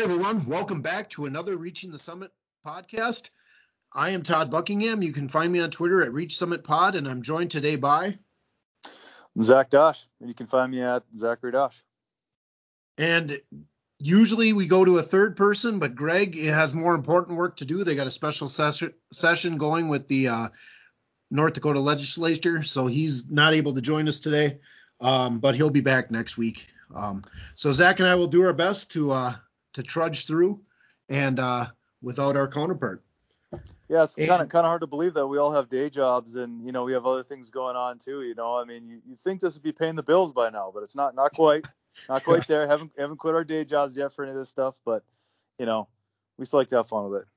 Hi, everyone. Welcome back to another Reaching the Summit podcast. I am Todd Buckingham. You can find me on Twitter at Reach Summit Pod, and I'm joined today by Zach Dosh. You can find me at Zachary Dosh. And usually we go to a third person, but Greg has more important work to do. They got a special ses- session going with the uh, North Dakota legislature, so he's not able to join us today, um, but he'll be back next week. Um, so Zach and I will do our best to uh, to trudge through, and uh, without our counterpart. Yeah, it's kind of kind of hard to believe that we all have day jobs and you know we have other things going on too. You know, I mean, you, you think this would be paying the bills by now, but it's not not quite not quite there. haven't haven't quit our day jobs yet for any of this stuff, but you know, we still like to have fun with it.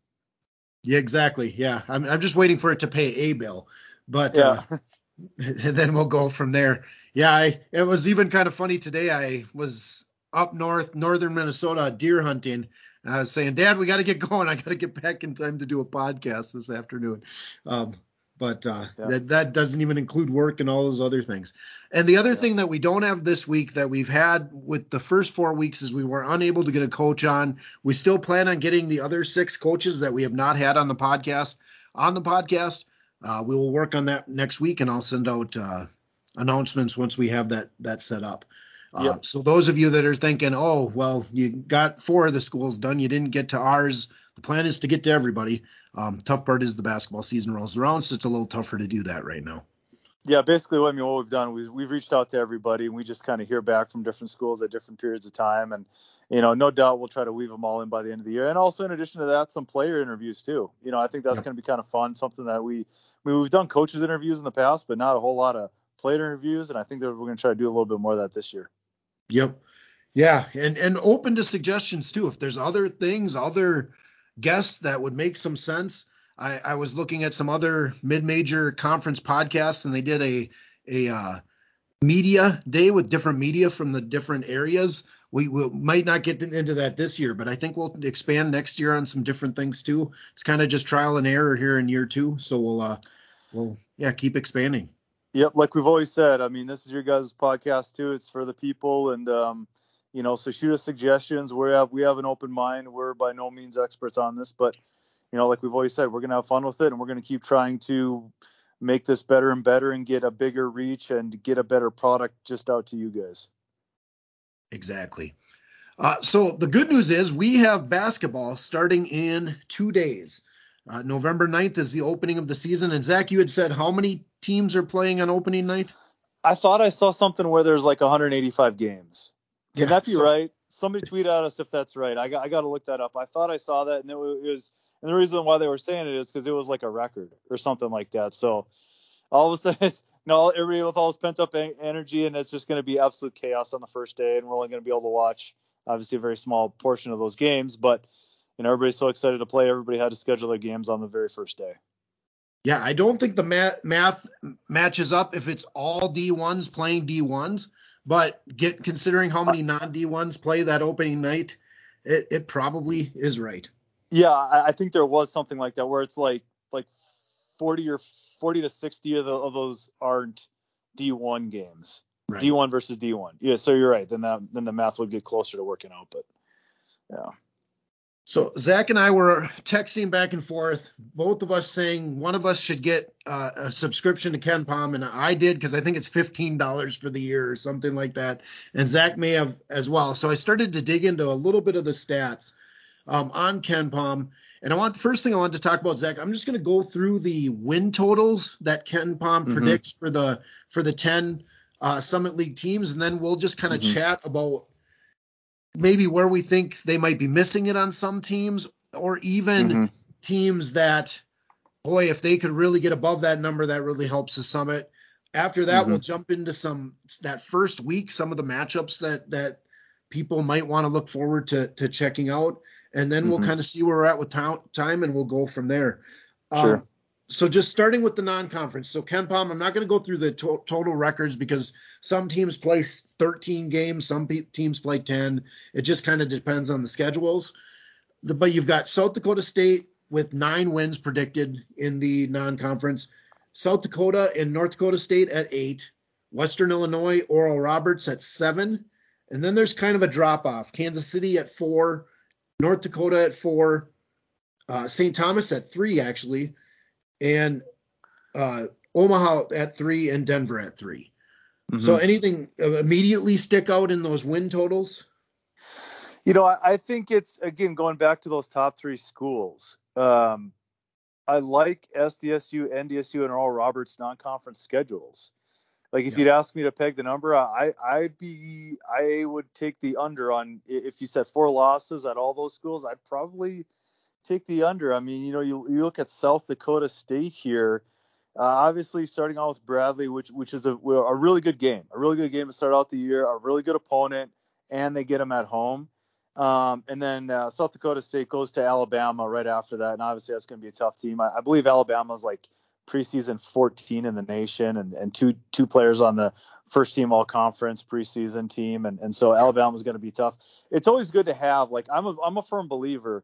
Yeah, exactly. Yeah, I'm I'm just waiting for it to pay a bill, but yeah. Uh, then we'll go from there. Yeah, I, it was even kind of funny today. I was up north, northern Minnesota, deer hunting. Was saying, Dad, we got to get going. I got to get back in time to do a podcast this afternoon. Um, but uh, yeah. that, that doesn't even include work and all those other things. And the other yeah. thing that we don't have this week that we've had with the first four weeks is we were unable to get a coach on. We still plan on getting the other six coaches that we have not had on the podcast on the podcast. Uh, we will work on that next week, and I'll send out uh, announcements once we have that that set up. Yep. So those of you that are thinking, oh, well, you got four of the schools done, you didn't get to ours. The plan is to get to everybody. Um, tough part is the basketball season rolls around, so it's a little tougher to do that right now. Yeah, basically, what I mean, what we've done, we've, we've reached out to everybody, and we just kind of hear back from different schools at different periods of time, and you know, no doubt we'll try to weave them all in by the end of the year. And also, in addition to that, some player interviews too. You know, I think that's yep. going to be kind of fun. Something that we, I mean, we've done coaches interviews in the past, but not a whole lot of player interviews, and I think that we're going to try to do a little bit more of that this year. Yep. Yeah, and and open to suggestions too. If there's other things, other guests that would make some sense. I, I was looking at some other mid-major conference podcasts, and they did a a uh, media day with different media from the different areas. We, might not get into that this year, but I think we'll expand next year on some different things too. It's kind of just trial and error here in year two, so we'll uh, we'll yeah keep expanding. Yep, like we've always said. I mean, this is your guys' podcast too. It's for the people, and um, you know, so shoot us suggestions. We have we have an open mind. We're by no means experts on this, but you know, like we've always said, we're gonna have fun with it, and we're gonna keep trying to make this better and better, and get a bigger reach and get a better product just out to you guys. Exactly. Uh, so the good news is we have basketball starting in two days. Uh, November 9th is the opening of the season. And Zach, you had said how many teams are playing on opening night? I thought I saw something where there's like 185 games. Can yeah, that be so, right? Somebody tweet at us if that's right. I got I got to look that up. I thought I saw that, and it was and the reason why they were saying it is because it was like a record or something like that. So all of a sudden, it's you know everybody with all this pent up energy, and it's just going to be absolute chaos on the first day, and we're only going to be able to watch obviously a very small portion of those games, but you know everybody's so excited to play. Everybody had to schedule their games on the very first day. Yeah, I don't think the math, math matches up if it's all D1s playing D1s, but get considering how many non D1s play that opening night, it, it probably is right. Yeah, I, I think there was something like that where it's like like 40 or 40 to 60 of, the, of those aren't D1 games. Right. D1 versus D1. Yeah, so you're right. Then that then the math would get closer to working out, but yeah. So Zach and I were texting back and forth, both of us saying one of us should get uh, a subscription to KenPom, and I did because I think it's fifteen dollars for the year or something like that, and Zach may have as well. So I started to dig into a little bit of the stats um, on KenPom, and I want first thing I wanted to talk about Zach. I'm just going to go through the win totals that KenPom mm-hmm. predicts for the for the ten uh, Summit League teams, and then we'll just kind of mm-hmm. chat about maybe where we think they might be missing it on some teams, or even mm-hmm. teams that, boy, if they could really get above that number, that really helps the summit. After that, mm-hmm. we'll jump into some that first week, some of the matchups that that people might want to look forward to to checking out, and then mm-hmm. we'll kind of see where we're at with time, and we'll go from there. Sure. Um, so just starting with the non-conference. So KenPom, I'm not going to go through the to- total records because some teams play 13 games, some pe- teams play 10. It just kind of depends on the schedules. The, but you've got South Dakota State with nine wins predicted in the non-conference. South Dakota and North Dakota State at eight. Western Illinois, Oral Roberts at seven. And then there's kind of a drop off. Kansas City at four, North Dakota at four, uh, St. Thomas at three actually, and uh, Omaha at three and Denver at 3 mm-hmm. So anything immediately stick out in those win totals? You know, I, I, think it's again going back to those top three schools. Um, I like SDSU, NDSU, and Oral Roberts non-conference schedules. Like if yeah. you'd ask me to peg the number, I I'd be I would take the under on if you said four losses at all those schools, I'd probably take the under. I mean, you know, you, you look at South Dakota State here. Uh, obviously, starting off with Bradley, which which is a, a really good game, a really good game to start out the year, a really good opponent, and they get them at home. Um, and then uh, South Dakota State goes to Alabama right after that, and obviously that's going to be a tough team. I, I believe Alabama's like preseason 14 in the nation, and, and two two players on the first team All Conference preseason team, and and so Alabama's going to be tough. It's always good to have like I'm a I'm a firm believer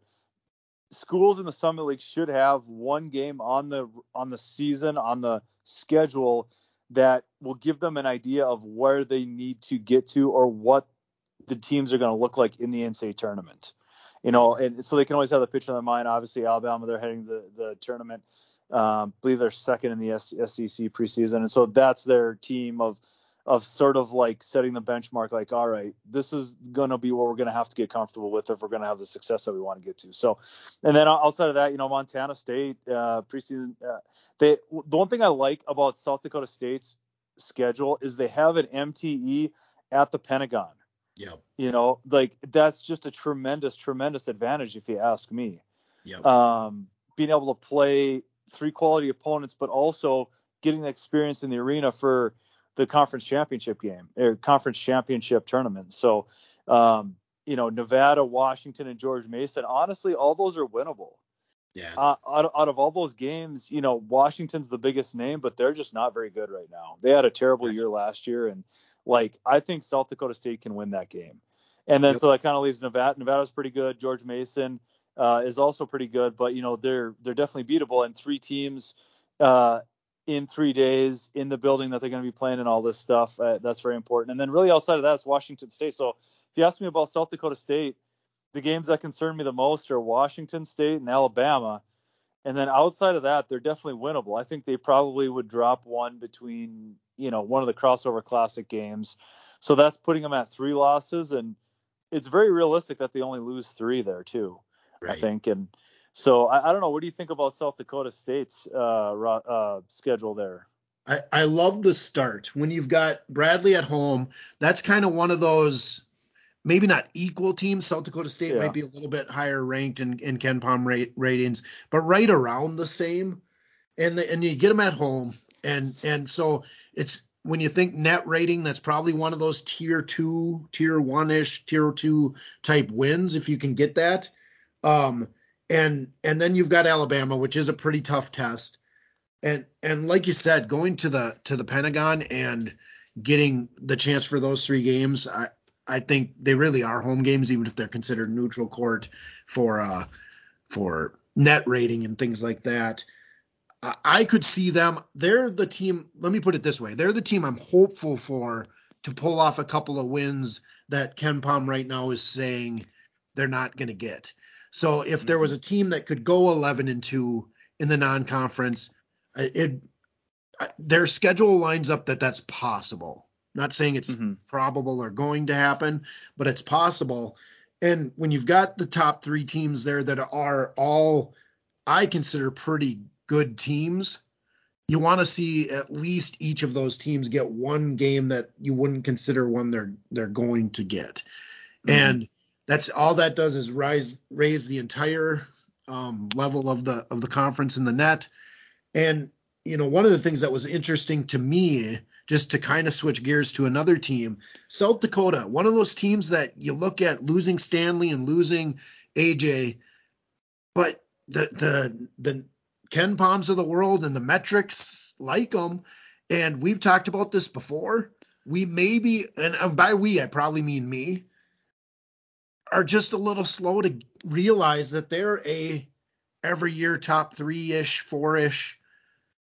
schools in the Summit League should have one game on the on the season on the schedule that will give them an idea of where they need to get to or what the teams are going to look like in the NCAA tournament. You know, and so they can always have the picture in their mind. Obviously, Alabama, they're heading the the tournament. Um, believe they're second in the SEC preseason, and so that's their team of of sort of like setting the benchmark like all right this is going to be what we're going to have to get comfortable with if we're going to have the success that we want to get to. So and then outside of that you know montana state uh, preseason uh, they the one thing i like about south dakota state's schedule is they have an mte at the pentagon. Yeah you know like that's just a tremendous tremendous advantage if you ask me. Yeah um being able to play three quality opponents but also getting the experience in the arena for the conference championship game or conference championship tournament. So, um, you know, Nevada, Washington, and George Mason, honestly, all those are winnable. Yeah. Uh, out, out of all those games, you know, Washington's the biggest name, but they're just not very good right now. They had a terrible year last year, and like I think South Dakota State can win that game. And then yep. so that kind of leaves Nevada. Nevada's pretty good. George Mason uh, is also pretty good, but you know they're they're definitely beatable. And three teams uh, in three days in the building that they're going to be playing and all this stuff. Uh, that's very important. And then really outside of that is Washington State. So if you ask me about South Dakota State, the games that concern me the most are Washington State and Alabama. And then outside of that, they're definitely winnable. I think they probably would drop one between, you know, one of the crossover classic games. So that's putting them at three losses. And it's very realistic that they only lose three there too, right. I think. And so I, I, don't know. What do you think about South Dakota State's uh, uh, schedule there? I, I love the start when you've got Bradley at home. That's kind of one of those maybe not equal teams. South Dakota State yeah. might be a little bit higher ranked in, in Palm rate, ratings, but right around the same. And the, and you get them at home, and and so it's when you think net rating, that's probably one of those tier two, tier one ish, tier two type wins if you can get that. Um, and and then you've got Alabama, which is a pretty tough test. And and like you said, going to the to the Pentagon and getting the chance for those three games, I I think they really are home games, even if they're considered neutral court for uh for net rating and things like that. I could see them. They're the team. Let me put it this way: they're the team I'm hopeful for to pull off a couple of wins that KenPom right now is saying they're not going to get. So if there was a team that could go 11 and 2 in the non-conference, it their schedule lines up that that's possible. Not saying it's mm-hmm. probable or going to happen, but it's possible. And when you've got the top 3 teams there that are all I consider pretty good teams, you want to see at least each of those teams get one game that you wouldn't consider one they're they're going to get. Mm-hmm. And that's all that does is rise raise the entire um, level of the of the conference in the net. And you know, one of the things that was interesting to me, just to kind of switch gears to another team, South Dakota, one of those teams that you look at losing Stanley and losing AJ, but the the the KenPoms of the world and the metrics like them, and we've talked about this before. We maybe, and by we I probably mean me, are just a little slow to realize that they're a every year top three ish, four ish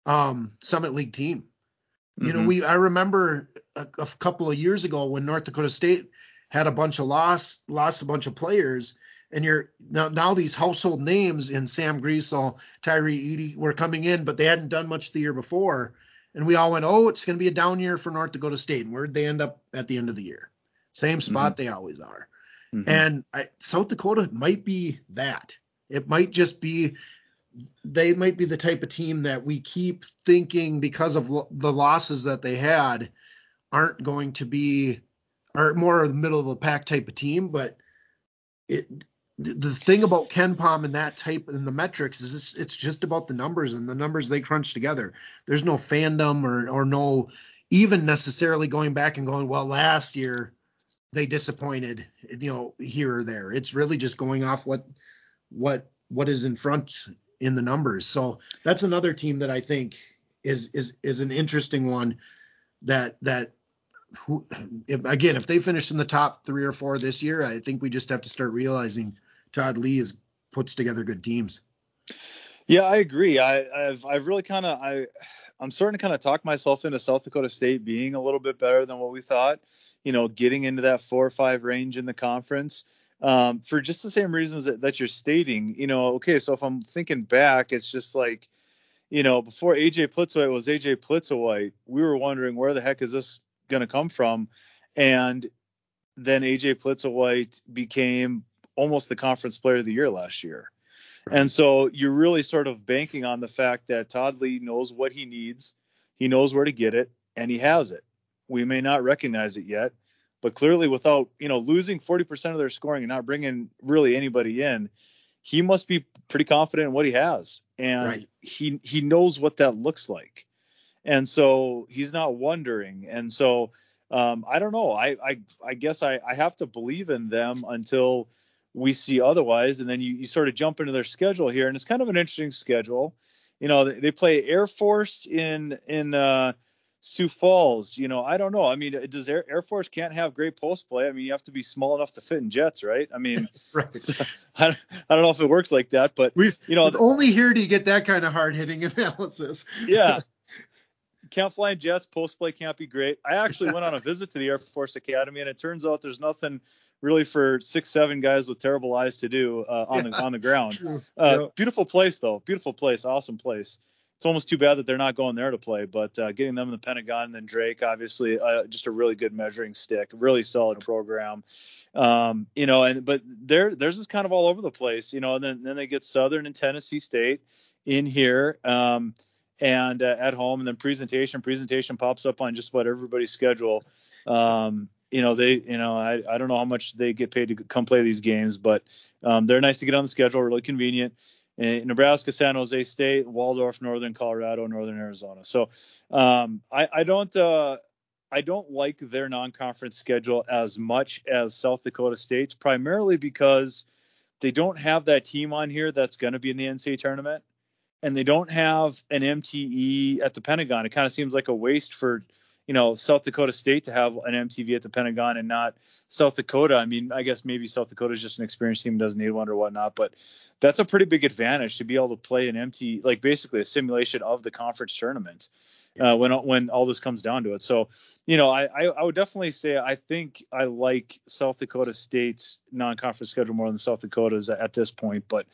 um, Summit League team. Mm-hmm. You know, mm-hmm. we I remember a, a, couple of years ago when North Dakota State had a bunch of loss, lost a bunch of players, and you're now now these household names in Sam Griesel, Tyree Eady were coming in, but they hadn't done much the year before, and we all went, oh, it's going to be a down year for North Dakota State, and where'd they end up at the end of the year? Same spot mm-hmm. they always are, mm-hmm. and I, South Dakota might be that. It might just be they might be the type of team that we keep thinking because of lo- the losses that they had aren't going to be are more of the middle of the pack type of team, but it the thing about KenPom and that type and the metrics is it's, it's just about the numbers and the numbers they crunch together. There's no fandom or or no even necessarily going back and going, well, last year they disappointed, you know, here or there. It's really just going off what what what is in front in the numbers. So that's another team that I think is is is an interesting one that that who, if, again, if they finish in the top three or four this year, I think we just have to start realizing Todd Lee is puts together good teams. Yeah, I agree. I, have I've really kind of I I'm starting to kind of talk myself into South Dakota State being a little bit better than what we thought. You know, getting into that four or five range in the conference. Um, for just the same reasons that, that you're stating, you know, okay, so if I'm thinking back, it's just like, you know, before AJ Plitzuweit was AJ Plitzuweit, we were wondering where the heck is this going to come from. And then AJ Plitzuweit became almost the conference player of the year last year. And so you're really sort of banking on the fact that Todd Lee knows what he needs, he knows where to get it, and he has it. We may not recognize it yet, but clearly without, you know, losing 40% of their scoring and not bringing really anybody in, he must be pretty confident in what he has. And right. he he knows what that looks like and so he's not wondering. And so um, I don't know. I I, I guess I, I have to believe in them until we see otherwise. And then you, you sort of jump into their schedule here, and it's kind of an interesting schedule. You know, they, they play Air Force in in uh, Sioux Falls. You know, I don't know. I mean, does Air, Air Force can't have great post play? I mean, you have to be small enough to fit in jets, right? I mean, right. I, I don't know if it works like that, but we you know, only here do you get that kind of hard hitting analysis. yeah, can't fly in jets. Post play can't be great. I actually went on a visit to the Air Force Academy, and it turns out there's nothing really for six, seven guys with terrible eyes to do uh, on the on the ground. Uh, yeah. Beautiful place though. Beautiful place. Awesome place. It's almost too bad that they're not going there to play, but uh, getting them in the Pentagon and then Drake, obviously, uh, just a really good measuring stick. Really solid program. Um, you know, and but there there's just kind of all over the place, you know, and then then they get Southern and Tennessee State in here. Um, and uh, at home and then presentation presentation pops up on just about everybody's schedule um, you know they you know I, I don't know how much they get paid to come play these games but um, they're nice to get on the schedule really convenient in Nebraska, San Jose State, Waldorf, Northern Colorado, Northern Arizona. So um, I, I, don't uh, I don't like their non-conference schedule as much as South Dakota State's, primarily because they don't have that team on here that's going to be in the NCAA tournament and they don't have an MTE at the Pentagon. It kind of seems like a waste for you know South Dakota State to have an MTE at the Pentagon and not South Dakota. I mean, I guess maybe South Dakota is just an experienced team doesn't need one or whatnot, but that's a pretty big advantage to be able to play an MT like basically a simulation of the conference tournament uh, when when all this comes down to it. So you know, I, I, I would definitely say I think I like South Dakota State's non-conference schedule more than South Dakota's at this point, but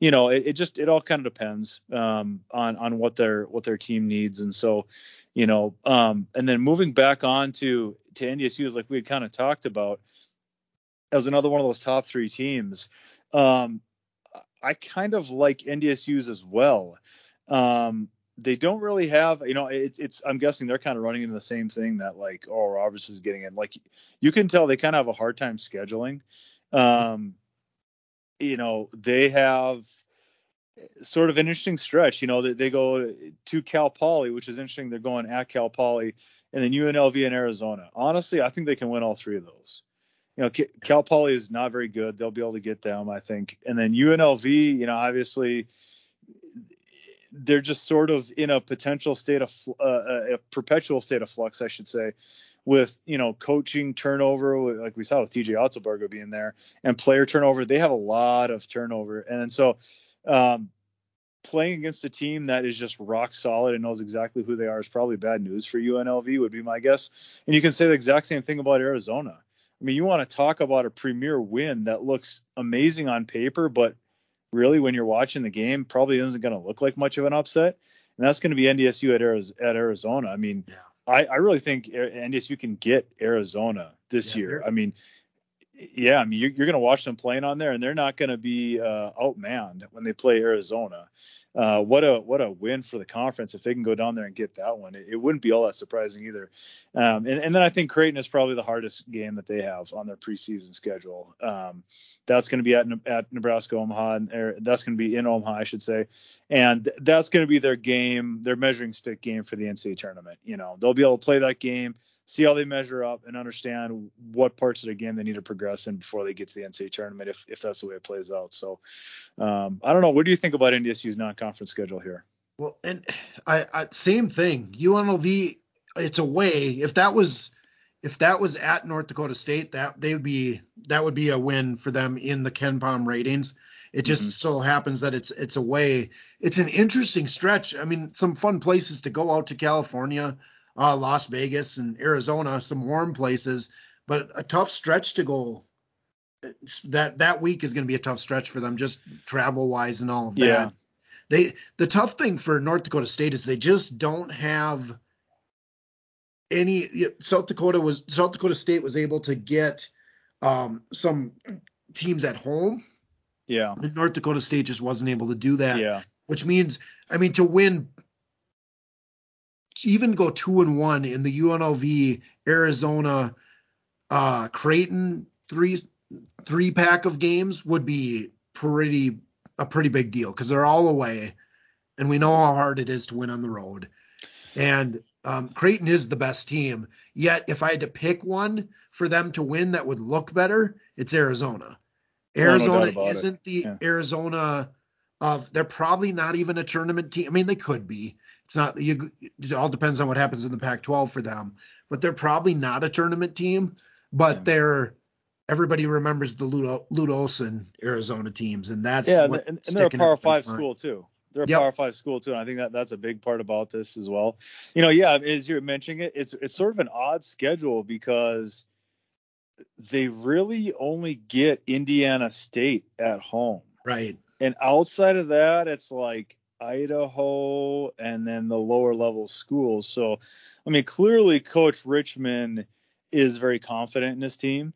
you know, it, it just it all kind of depends um, on on what their what their team needs, and so you know, um, and then moving back on to to NDSU is like we had kind of talked about as another one of those top three teams. Um, I kind of like NDSU's as well. Um, they don't really have, you know, it's, it's, I'm guessing they're kind of running into the same thing that like, oh, Roberts is getting in. Like, you can tell they kind of have a hard time scheduling. Um, you know, they have sort of an interesting stretch. You know, they, they go to Cal Poly, which is interesting. They're going at Cal Poly, and then UNLV in Arizona. Honestly, I think they can win all three of those. You know, Cal Poly is not very good. They'll be able to get them, I think. And then UNLV, you know, obviously they're just sort of in a potential state of uh, a perpetual state of flux, I should say with you know coaching turnover, like we saw with TJ Otzelberger being there, and player turnover. They have a lot of turnover, and so um, playing against a team that is just rock solid and knows exactly who they are is probably bad news for UNLV, would be my guess. And you can say the exact same thing about Arizona. I mean, you want to talk about a premier win that looks amazing on paper, but really when you're watching the game, probably isn't going to look like much of an upset. And that's going to be NDSU at, Arizona. I mean, yeah. I, I really think NDSU can get Arizona this yeah, year. I mean, yeah, I mean, you're, you're going to watch them playing on there, and they're not going to be uh, outmanned when they play Arizona. Uh, what a what a win for the conference if they can go down there and get that one. It, it wouldn't be all that surprising either. Um, and, and, then I think Creighton is probably the hardest game that they have on their preseason schedule. Um, that's going to be at at Nebraska Omaha, and that's going to be in Omaha, I should say, and that's going to be their game, their measuring stick game for the NCAA tournament. You know, they'll be able to play that game see how they measure up and understand what parts of the game they need to progress in before they get to the NCAA tournament if, if that's the way it plays out. So um, I don't know. What do you think about NDSU's non-conference schedule here? Well, and I, I same thing. UNLV, it's away. If that was if that was at North Dakota State, that they would be that would be a win for them in the KenPom ratings. It just mm-hmm. so happens that it's it's away. It's an interesting stretch. I mean, some fun places to go out to California uh, Las Vegas and Arizona, some warm places, but a tough stretch to go. That that week is going to be a tough stretch for them, just travel wise and all of that. Yeah. They the tough thing for North Dakota State is they just don't have any. South Dakota was South Dakota State was able to get um, some teams at home. Yeah. North Dakota State just wasn't able to do that. Yeah. Which means, I mean, to win even go two and one in the UNLV Arizona uh, Creighton three three pack of games would be pretty a pretty big deal because they're all away, and we know how hard it is to win on the road. And um, Creighton is the best team. Yet, if I had to pick one for them to win that would look better, it's Arizona. Arizona no isn't it. the yeah. Arizona of. They're probably not even a tournament team. I mean, they could be, it's not you. It all depends on what happens in the Pac-12 for them, but they're probably not a tournament team. But yeah. they're everybody remembers the Lute, Lute Olson Arizona teams, and that's yeah, and, and they're a Power Five school too. They're a yep. Power Five school too, and I think that that's a big part about this as well. You know, yeah, as you're mentioning it, it's it's sort of an odd schedule because they really only get Indiana State at home, right? And outside of that, it's like Idaho and then the lower level schools. So, I mean, clearly Coach Richman is very confident in his team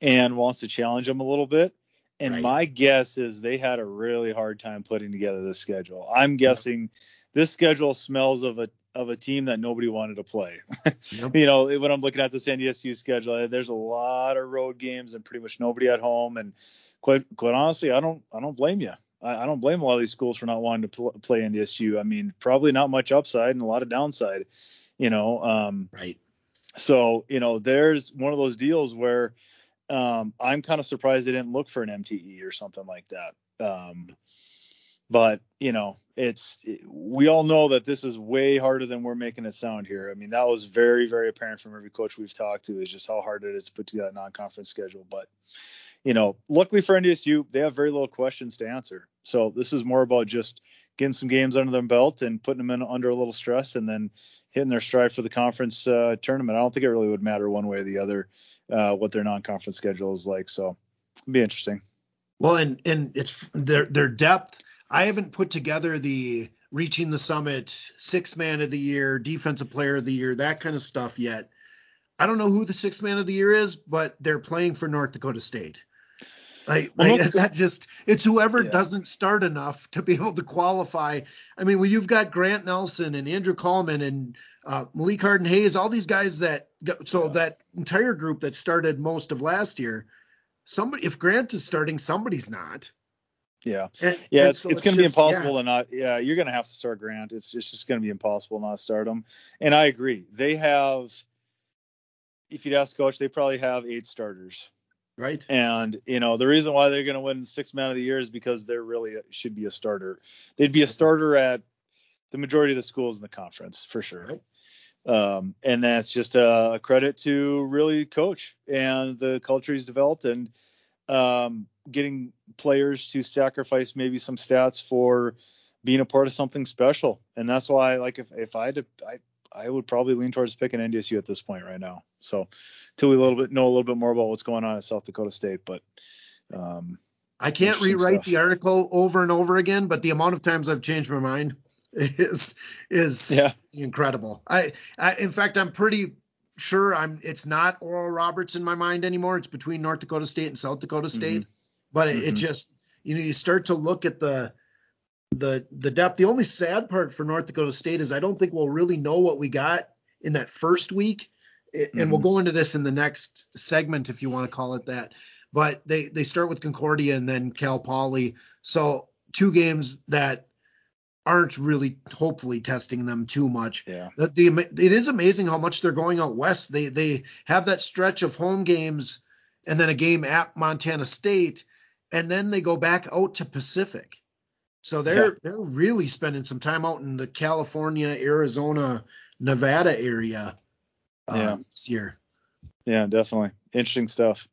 and wants to challenge them a little bit. And right. my guess is they had a really hard time putting together this schedule. I'm guessing yep. this schedule smells of a of a team that nobody wanted to play. Yep. you know, when I'm looking at the NDSU schedule, there's a lot of road games and pretty much nobody at home. And quite quite honestly, I don't I don't blame you. I, I don't blame a lot of these schools for not wanting to pl- play NDSU. I mean, probably not much upside and a lot of downside. You know, um, right. So you know, there's one of those deals where um, I'm kind of surprised they didn't look for an MTE or something like that. Um, but you know, it's we all know that this is way harder than we're making it sound here. I mean, that was very, very apparent from every coach we've talked to is just how hard it is to put together a non-conference schedule. But you know, luckily for NDSU, they have very little questions to answer. So this is more about just getting some games under their belt and putting them in under a little stress, and then hitting their stride for the conference uh, tournament. I don't think it really would matter one way or the other uh, what their non-conference schedule is like. So it'd be interesting. Well, and and it's their their depth. I haven't put together the reaching the summit, six man of the year, defensive player of the year, that kind of stuff yet. I don't know who the sixth man of the year is, but they're playing for North Dakota State. Like, well, like that just it's whoever yeah. doesn't start enough to be able to qualify. I mean, when you've got Grant Nelson and Andrew Coleman and uh, Maleeck Harden Hayes, all these guys that so yeah. that entire group that started most of last year, somebody if Grant is starting, somebody's not. Yeah, and, yeah, and it's, so it's, it's going to be impossible yeah. to not. Yeah, you're going to have to start Grant. It's just, it's just going to be impossible not to start him. And I agree. They have, if you'd ask coach, they probably have eight starters. Right. And you know the reason why they're going to win six man of the year is because they're really should be a starter. They'd be a starter at the majority of the schools in the conference for sure. Right. Um, and that's just a, credit to really coach and the culture he's developed and um, getting players to sacrifice maybe some stats for being a part of something special. And that's why, like, if, if I had to, I, I would probably lean towards picking NDSU at this point right now. So till we a little bit know a little bit more about what's going on at South Dakota State, but um, I can't rewrite stuff. the article over and over again, but the amount of times I've changed my mind is is yeah. incredible. I, I in fact I'm pretty sure I'm it's not Oral Roberts in my mind anymore. It's between North Dakota State and South Dakota State. Mm-hmm. But it, mm-hmm. it just you know you start to look at the the the depth. The only sad part for North Dakota State is I don't think we'll really know what we got in that first week. And mm-hmm. we'll go into this in the next segment if you want to call it that. But they they start with Concordia and then Cal Poly. So two games that aren't really hopefully testing them too much. Yeah. The, the, it is amazing how much they're going out west. They they have that stretch of home games and then a game at Montana State and then they go back out to Pacific. So they're yeah. they're really spending some time out in the California, Arizona, Nevada area uh, yeah. this year. Yeah, definitely. Interesting stuff.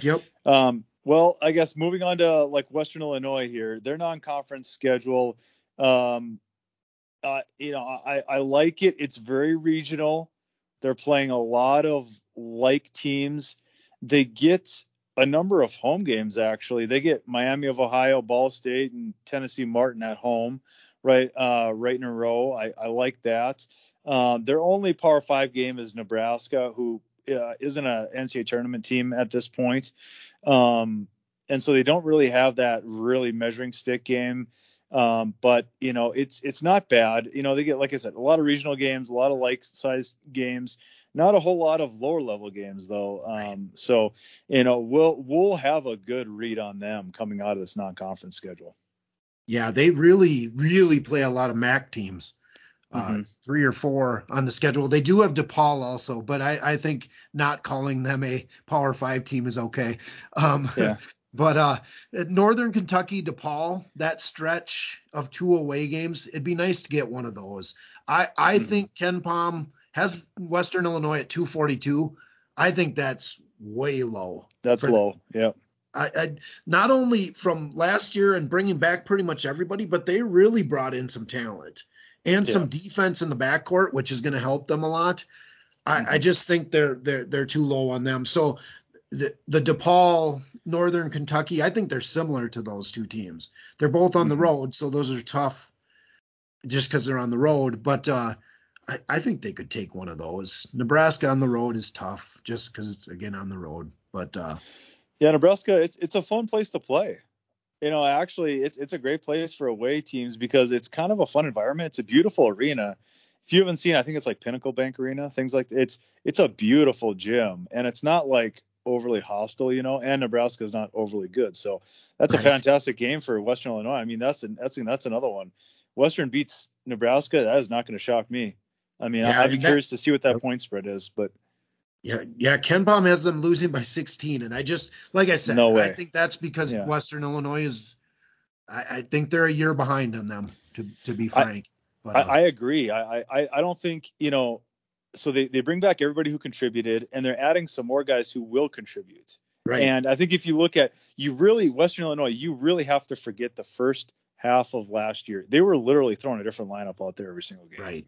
Yep. Um, well, I guess moving on to like Western Illinois here, their non-conference schedule um, uh, you know, I, I like it. It's very regional. They're playing a lot of like teams. They get a number of home games actually. They get Miami of Ohio, Ball State, and Tennessee Martin at home, right, uh, right in a row. I, I like that. Um, their only Power Five game is Nebraska, who uh, isn't a NCAA tournament team at this point, um, and so they don't really have that really measuring stick game. Um, but you know, it's it's not bad. You know, they get like I said, a lot of regional games, a lot of like size games, not a whole lot of lower level games though. Um, so you know, we'll we'll have a good read on them coming out of this non-conference schedule. Yeah, they really really play a lot of MAC teams. Uh, mm-hmm. three or four on the schedule. They do have DePaul also, but I, I think not calling them a Power Five team is okay. Um, yeah. But uh, Northern Kentucky, DePaul, that stretch of two away games, it'd be nice to get one of those. I I hmm. think KenPom has Western Illinois at 242. I think that's way low. That's low. Yeah. I, I, not only from last year and bringing back pretty much everybody, but they really brought in some talent and yeah. some defense in the backcourt, which is going to help them a lot. I, mm-hmm. I, just think they're they're they're too low on them. So the, the DePaul, Northern Kentucky, I think they're similar to those two teams. They're both on mm-hmm. the road, so those are tough just because they're on the road. But uh, I, I, think they could take one of those. Nebraska on the road is tough just because it's again on the road. But uh, yeah, Nebraska, it's it's a fun place to play. You know, actually, it's it's a great place for away teams because it's kind of a fun environment. It's a beautiful arena. If you haven't seen, I think it's like Pinnacle Bank Arena, things like it's it's a beautiful gym, and it's not like overly hostile, you know, and Nebraska is not overly good. So that's right. a fantastic game for Western Illinois. I mean, that's an, that's that's another one. Western beats Nebraska. That is not going to shock me. I mean, yeah, I'd be curious to see what that point spread is, but yeah, yeah, KenPom has them losing by 16, and I just like I said, no way. I think that's because yeah. Western Illinois is. I, I, think they're a year behind on them, to to be frank. I, but, uh, I, I agree. I, I I don't think you know so they, they bring back everybody who contributed and they're adding some more guys who will contribute. Right. And I think if you look at you really Western Illinois, you really have to forget the first half of last year. They were literally throwing a different lineup out there every single game. Right.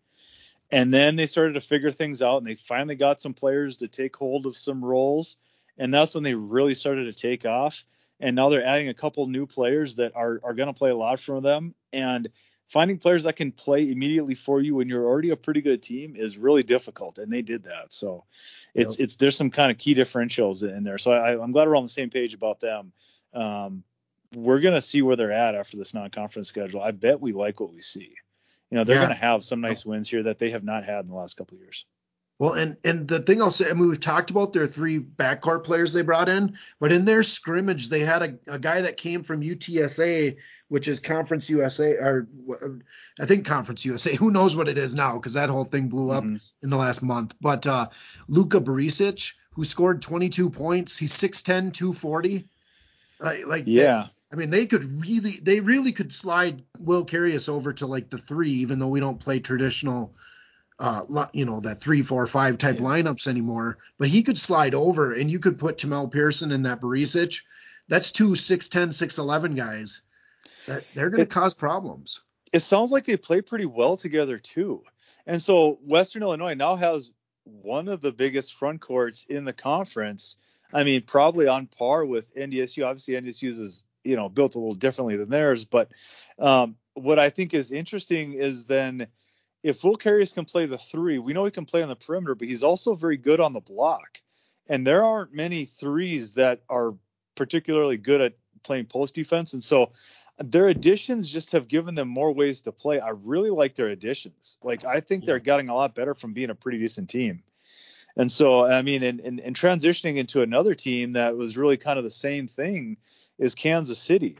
And then they started to figure things out and they finally got some players to take hold of some roles. And that's when they really started to take off. And now they're adding a couple new players that are, are going to play a lot for them. And finding players that can play immediately for you when you're already a pretty good team is really difficult, and they did that. So it's yep. it's there's some kind of key differentials in there. So I, am glad we're on the same page about them. Um, we're gonna see where they're at after this non-conference schedule. I bet we like what we see. You know, they're yeah. gonna have some nice wins here that they have not had in the last couple of years. Well, and and the thing I'll say, I mean, we've talked about their three backcourt players they brought in, but in their scrimmage, they had a, a guy that came from UTSA, which is Conference USA, or I think Conference USA. Who knows what it is now? Because that whole thing blew up mm-hmm. in the last month. But uh, Luka Barisic, who scored 22 points, he's 6'10", 240. Uh, like yeah. I mean, they could really, they really could slide Will Carius over to like the three, even though we don't play traditional uh, you know, that three, four, five type yeah. lineups anymore. But he could slide over, and you could put Tamell Pearson in that Barisic. That's two 6'10", 6'11 guys. That they're going to cause problems. It sounds like they play pretty well together too. And so Western Illinois now has one of the biggest front courts in the conference. I mean, probably on par with NDSU. Obviously, NDSU is you know built a little differently than theirs, but um, what I think is interesting is then if Will Carius can play the three, we know he can play on the perimeter, but he's also very good on the block. And there aren't many threes that are particularly good at playing post defense. And so their additions just have given them more ways to play. I really like their additions. Like I think they're getting a lot better from being a pretty decent team. And so I mean, and, and, and transitioning into another team that was really kind of the same thing is Kansas City.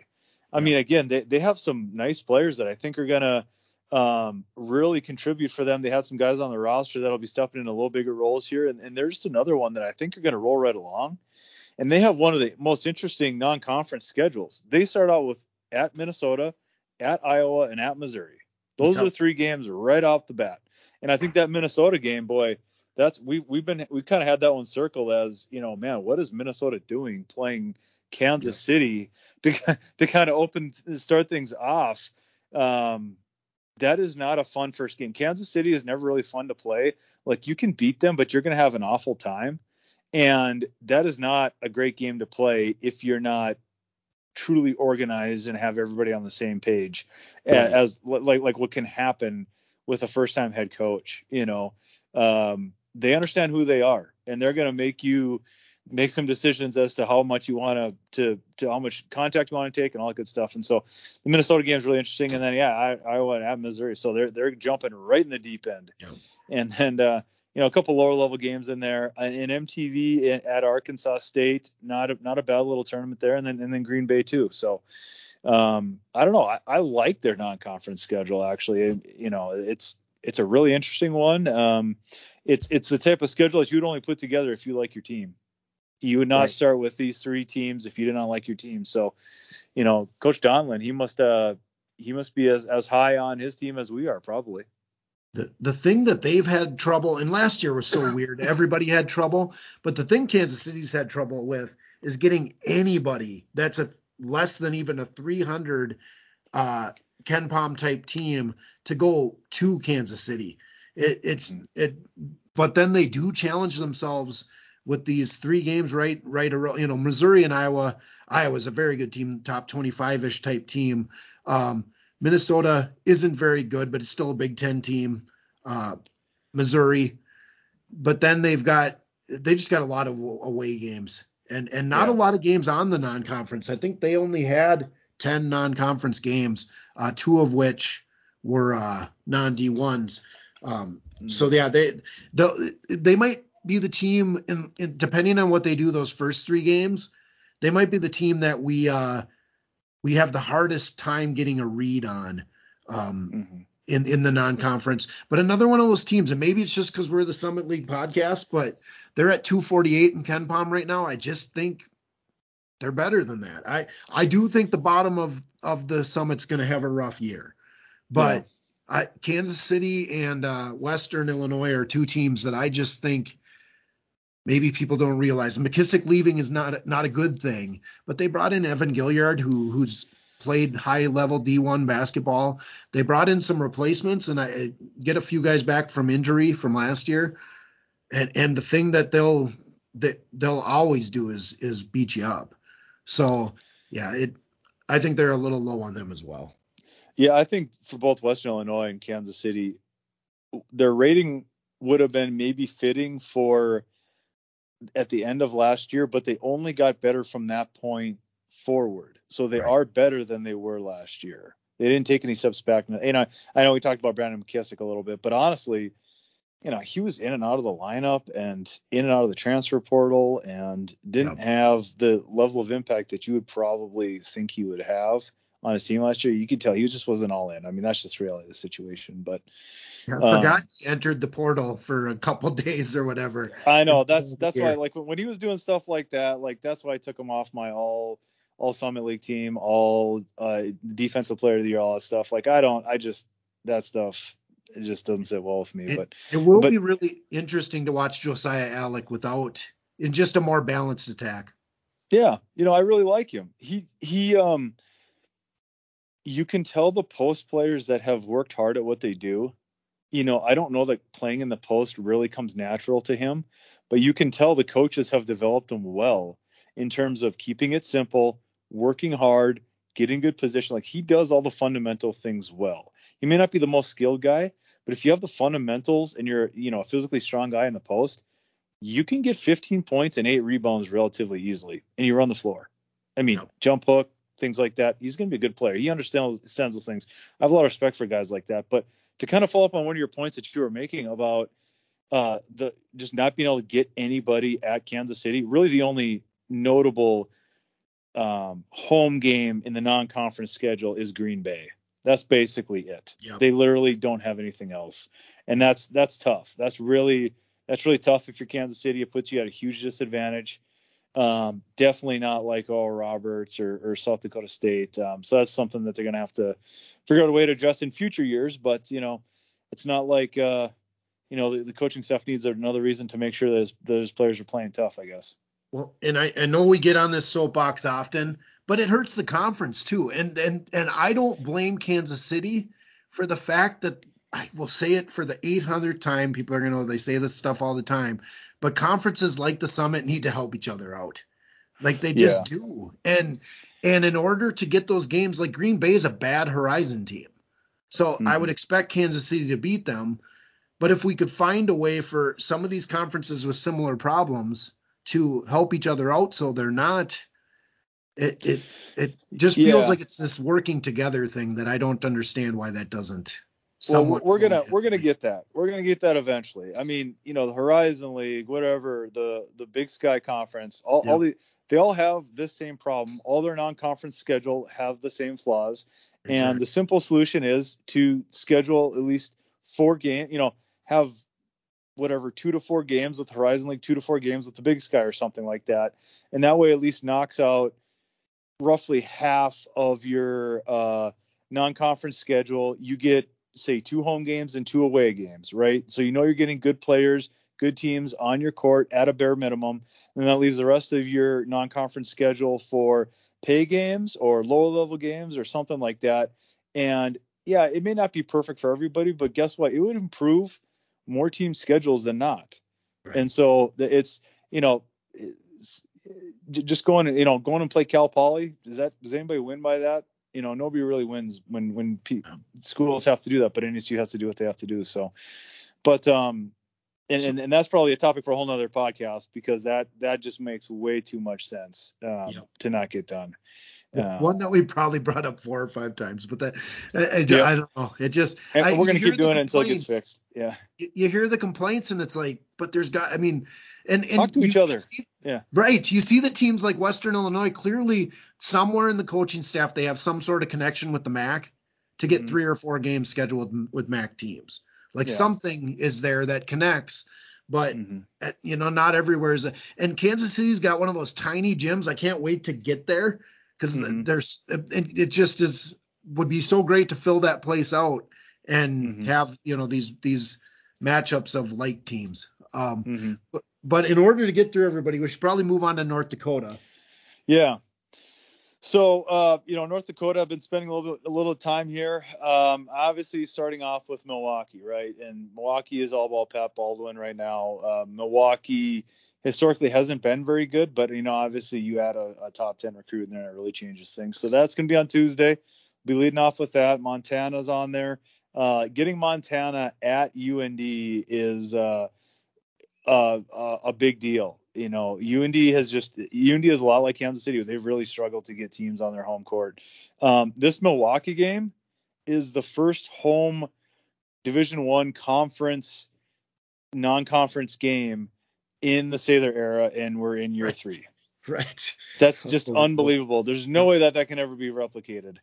I yeah. mean, again, they, they have some nice players that I think are gonna um, really contribute for them. They have some guys on the roster that'll be stepping in a little bigger roles here, and, and there's just another one that I think are going to roll right along. And they have one of the most interesting non-conference schedules. They start out with at Minnesota, at Iowa, and at Missouri. Those are three games right off the bat. And I think that Minnesota game, boy, that's we we've been we kind of had that one circled as you know, man, what is Minnesota doing playing Kansas yeah. City to to kind of open start things off? Um, that is not a fun first game. Kansas City is never really fun to play. Like you can beat them, but you're going to have an awful time. And that is not a great game to play if you're not truly organized and have everybody on the same page right. as, like like what can happen with a first time head coach you know um, they understand who they are and they're going to make you make some decisions as to how much you want to to how much contact you want to take and all that good stuff and so the minnesota game is really interesting and then yeah i i went at missouri so they're they're jumping right in the deep end yeah. and then uh you know, a couple lower level games in there. Uh, in MTE at Arkansas State, not a, not a bad little tournament there, and then and then Green Bay too. So um, I don't know. I, I like their non-conference schedule actually. You know, it's it's a really interesting one. Um, it's it's the type of schedule that you'd only put together if you like your team. You would not right. start with these three teams if you did not like your team. So, you know, Coach Donlon, he must uh he must be as as high on his team as we are probably the the thing that they've had trouble and last year was so weird everybody had trouble but the thing kansas city's had trouble with is getting anybody that's a less than even a 300 uh KenPom type team to go to kansas city it, it's it but then they do challenge themselves with these three games right right around you know missouri and iowa iowa's a very good team top 25ish type team um Minnesota isn't very good, but it's still a Big Ten team. Uh, Missouri, but then they've got they just got a lot of away games and and not yeah. a lot of games on the non-conference. I think they only had ten non-conference games, uh, two of which were uh, non D ones. Um, mm. So yeah, they the, they might be the team in, in, depending on what they do those first three games. They might be the team that we uh, we have the hardest time getting a read on um, mm-hmm. in in the non-conference. But another one of those teams, and maybe it's just because we're the Summit League podcast, but they're at 248 in KenPom right now. I just think they're better than that. I I do think the bottom of of the Summit's going to have a rough year, but. Yeah. I, Kansas City and uh, Western Illinois are two teams that I just think maybe people don't realize McKissick leaving is not not a good thing, but they brought in Evan Gilyard, who who's played high level D1 basketball. They brought in some replacements, and I get a few guys back from injury from last year. And and the thing that they'll that they'll always do is is beat you up. So yeah, it I think they're a little low on them as well. Yeah, I think for both Western Illinois and Kansas City, their rating would have been maybe fitting for at the end of last year, but they only got better from that point forward. So they right. are better than they were last year. They didn't take any steps back. You know, I know we talked about Brandon McKissick a little bit, but honestly, you know, he was in and out of the lineup and in and out of the transfer portal and didn't yep. have the level of impact that you would probably think he would have on his team last year. You could tell he just wasn't all in. I mean, that's just reality of the situation. But I um, forgot he entered the portal for a couple days or whatever. I know that's that's why like when he was doing stuff like that, like that's why I took him off my all all Summit League team, all uh, defensive player of the year, all that stuff. Like I don't, I just that stuff it just doesn't sit well with me. It, but it will but, be really interesting to watch Josiah Allick without in just a more balanced attack. Yeah, you know I really like him. He he um you can tell the post players that have worked hard at what they do you know, I don't know that playing in the post really comes natural to him, but you can tell the coaches have developed him well in terms of keeping it simple, working hard, getting good position. Like he does all the fundamental things well. He may not be the most skilled guy, but if you have the fundamentals and you're, you know, a physically strong guy in the post, you can get 15 points and eight rebounds relatively easily, and you run the floor. I mean, jump hook, things like that. He's going to be a good player. He understands, understands those things. I have a lot of respect for guys like that. But to kind of follow up on one of your points that you were making about uh, the just not being able to get anybody at Kansas City, really the only notable um, home game in the non-conference schedule is Green Bay. That's basically it. Yep. They literally don't have anything else, and that's that's tough. That's really that's really tough if you're Kansas City. It puts you at a huge disadvantage. Um, definitely not like Oral Roberts or, or South Dakota State. Um, so that's something that they're going to have to figure out a way to address in future years. But you know, it's not like uh, you know the, the, coaching staff needs another reason to make sure that those, those players are playing tough. I guess. Well, and I, I know we get on this soapbox often, but it hurts the conference too. And and and I don't blame Kansas City for the fact that I will say it for the 800th time. People are gonna know they say this stuff all the time, but conferences like the Summit need to help each other out, like they just yeah. do. And and in order to get those games, like Green Bay is a bad Horizon team, so mm-hmm. I would expect Kansas City to beat them. But if we could find a way for some of these conferences with similar problems to help each other out so they're not it it it just feels yeah. like it's this working together thing that I don't understand why that doesn't well, we're gonna we're gonna get that. We're gonna get that eventually. I mean, you know, the Horizon League, whatever, the the Big Sky Conference, all, all the they all have this same problem. All their non-conference schedule have the same flaws, exactly. and the simple solution is to schedule at least four game. You know, have whatever two to four games with Horizon League, two to four games with the Big Sky or something like that, and that way at least knocks out roughly half of your uh, non-conference schedule. You get say two home games and two away games, right? So you know you're getting good players, good teams on your court at a bare minimum, and that leaves the rest of your non-conference schedule for pay games or lower level games or something like that. And yeah, it may not be perfect for everybody, but guess what? It would improve more team schedules than not. Right. And so it's you know it's just going you know going and play Cal Poly. Does that does anybody win by that? You know nobody really wins when when P- schools have to do that, but NSU has to do what they have to do. So, but um. And, and, and that's probably a topic for a whole nother podcast because that that just makes way too much sense um, yep. to not get done. Uh, One that we probably brought up four or five times, but that I, I, yep. I don't know. It just I, we're gonna keep doing it until it gets fixed. Yeah. You hear the complaints and it's like, but there's got. I mean, and, and talk to each other. See, yeah. Right. You see the teams like Western Illinois clearly somewhere in the coaching staff they have some sort of connection with the MAC to get mm-hmm. three or four games scheduled with MAC teams. Like yeah. something is there that connects but mm-hmm. at, you know not everywhere is a, and kansas city's got one of those tiny gyms i can't wait to get there because mm-hmm. there's it, it, just is would be so great to fill that place out and mm-hmm. have you know these these matchups of like teams. Um, mm-hmm. but, but in order to get through everybody, we should probably move on to North Dakota. Yeah. So uh, you know, North Dakota, I've been spending a little a little time here. Um, obviously, starting off with Milwaukee, right? And Milwaukee is all about Pat Baldwin right now. Uh, Milwaukee historically hasn't been very good, but you know, obviously you add a, a top 10 recruit in there and it really changes things. So that's going to be on Tuesday. Be leading off with that. Montana's on there. Uh, getting Montana at UND is uh, uh, a big deal. You know, UND has just UND is a lot like Kansas City. They've really struggled to get teams on their home court. Um, this Milwaukee game is the first home Division One conference non-conference game in the Sather era, and we're in year right. three. Right. That's just unbelievable. There's no way that that can ever be replicated.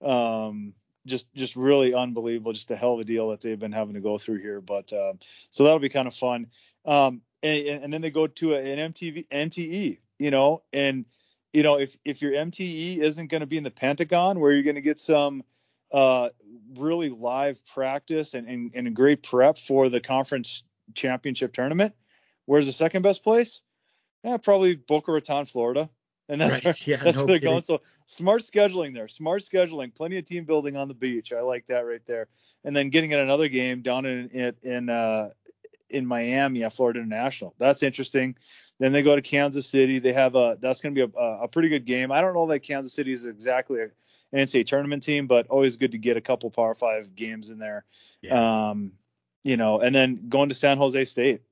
Um, just just really unbelievable. Just a hell of a deal that they've been having to go through here. But uh, so that'll be kind of fun. Um, and, and, then they go to an MTV MTE, you know, and you know if if your MTE isn't going to be in the Pentagon, where you're going to get some uh, really live practice and, and, and a great prep for the conference championship tournament, Where's the second best place? Yeah, probably Boca Raton, Florida. And that's right. where, yeah, that's no where they're going. So smart scheduling there. Smart scheduling. Plenty of team building on the beach. I like that right there. And then getting in another game down in in, in uh, in Miami at Florida International. That's interesting. Then they go to Kansas City. They have a that's going to be a, a pretty good game. I don't know that Kansas City is exactly an NCAA tournament team, but always good to get a couple Power Five games in there. Yeah. Um, you know, and then going to San Jose State.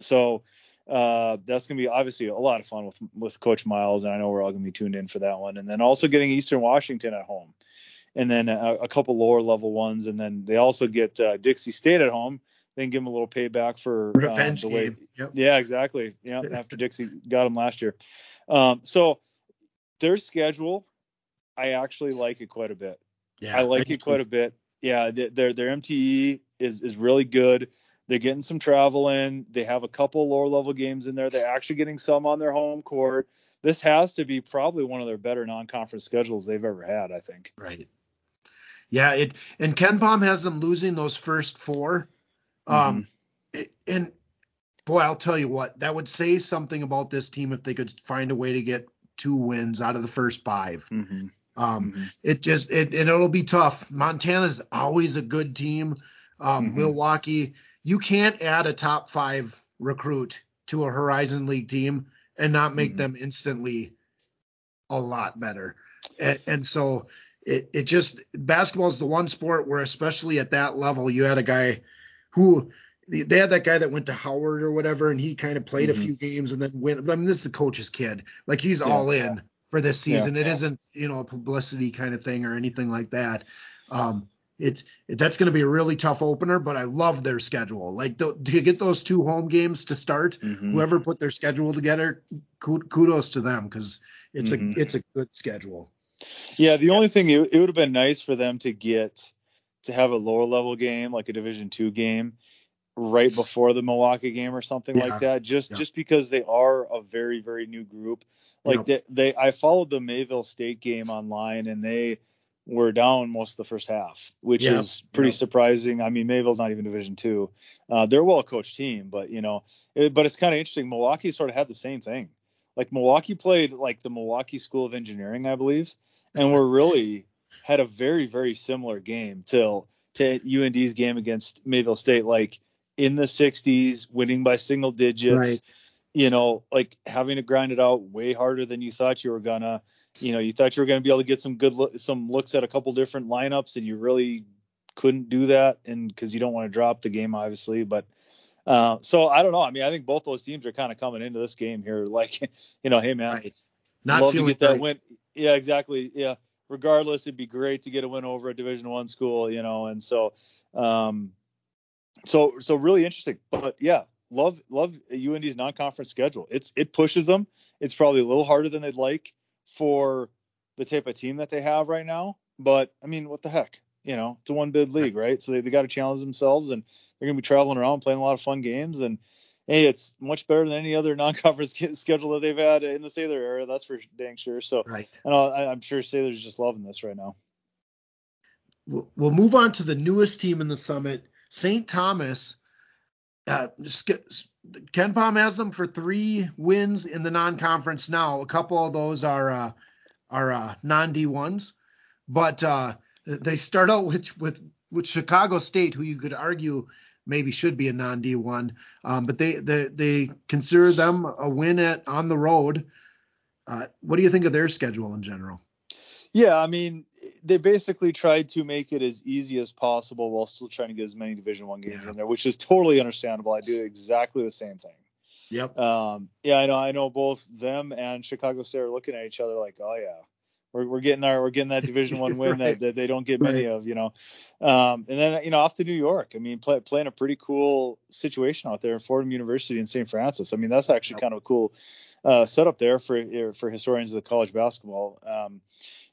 So uh, that's going to be obviously a lot of fun with with Coach Miles, and I know we're all going to be tuned in for that one. And then also getting Eastern Washington at home, and then a, a couple lower level ones, and then they also get uh, Dixie State at home then give them a little payback for um, revenge um, the way. Yep. Yeah, exactly. Yeah, after Dixie got them last year. Um, so their schedule, I actually like it quite a bit. Yeah, I like I it quite too. a bit. Yeah, their their MTE is is really good. They're getting some travel in. They have a couple lower level games in there. They're actually getting some on their home court. This has to be probably one of their better non-conference schedules they've ever had. I think. Right. Yeah. It and KenPom has them losing those first four um, mm-hmm. and boy, I'll tell you what, that would say something about this team if they could find a way to get two wins out of the first 5 mm-hmm. Um, mm-hmm. It just it and it'll be tough. Montana's always a good team. Um, mm-hmm. Milwaukee, you can't add a top five recruit to a Horizon League team and not make mm-hmm. them instantly a lot better. And, and so it it just basketball is the one sport where especially at that level you had a guy who they had that guy that went to Howard or whatever, and he kind of played mm-hmm. a few games and then went. I mean, this is the coach's kid. Like he's yeah. all in for this season. Yeah. It isn't, you know, a publicity kind of thing or anything like that. Um, it's that's going to be a really tough opener, but I love their schedule. Like the, to get those two home games to start, mm-hmm. whoever put their schedule together, kudos to them because it's mm-hmm. a it's a good schedule. Yeah, the only thing it, it would have been nice for them to get to have a lower level game like a Division two game right before the Milwaukee game or something yeah. like that. Just yeah. just because they are a very very new group. Like they, they I followed the Mayville State game online and they were down most of the first half, which yeah. is pretty surprising. I mean, Mayville's not even Division two. Uh, they're a well coached team, but you know, it, but it's kind of interesting. Milwaukee sort of had the same thing. Like Milwaukee played like the Milwaukee School of Engineering, I believe, and we're really had a very very similar game till to UND's game against Mayville State, like in the 60s, winning by single digits. Right. You know, like having to grind it out way harder than you thought you were gonna. You know, you thought you were gonna be able to get some good lo- some looks at a couple different lineups, and you really couldn't do that, and because you don't want to drop the game, obviously. But uh, so I don't know. I mean, I think both those teams are kind of coming into this game here, like, you know, hey man, right. not love to get that right. win. Yeah, exactly. Yeah, regardless, it'd be great to get a win over a Division One school, you know. And so, um, so so really interesting. But yeah, love love UND's non-conference schedule. It's it pushes them. It's probably a little harder than they'd like for the type of team that they have right now. But I mean, what the heck? You know, it's a one bid league, right? So they, they got to challenge themselves, and they're gonna be traveling around playing a lot of fun games and hey, it's much better than any other non-conference schedule that they've had in the Sather era. That's for dang sure. So, right. and I, am sure Sather's just loving this right now. We'll, we'll move on to the newest team in the summit, St. Thomas. Uh, Palm has them for three wins in the non-conference now. A couple of those are uh, are uh, non-D ones, but uh, they start out with with with Chicago State, who you could argue maybe should be a non D1. Um, but they, they they consider them a win at on the road. Uh, what do you think of their schedule in general? Yeah, I mean, they basically tried to make it as easy as possible while still trying to get as many Division One games yeah. in there, which is totally understandable. I do exactly the same thing. Yep. Um, yeah, I know. I know both them and Chicago State are looking at each other like, oh yeah, we're, we're getting our we're getting that Division One win right. that, that they don't get many right. of, you know. Um, and then you know off to New York. I mean, play, playing a pretty cool situation out there in Fordham University in St. Francis. I mean, that's actually yep. kind of a cool uh, setup there for for historians of the college basketball. Um,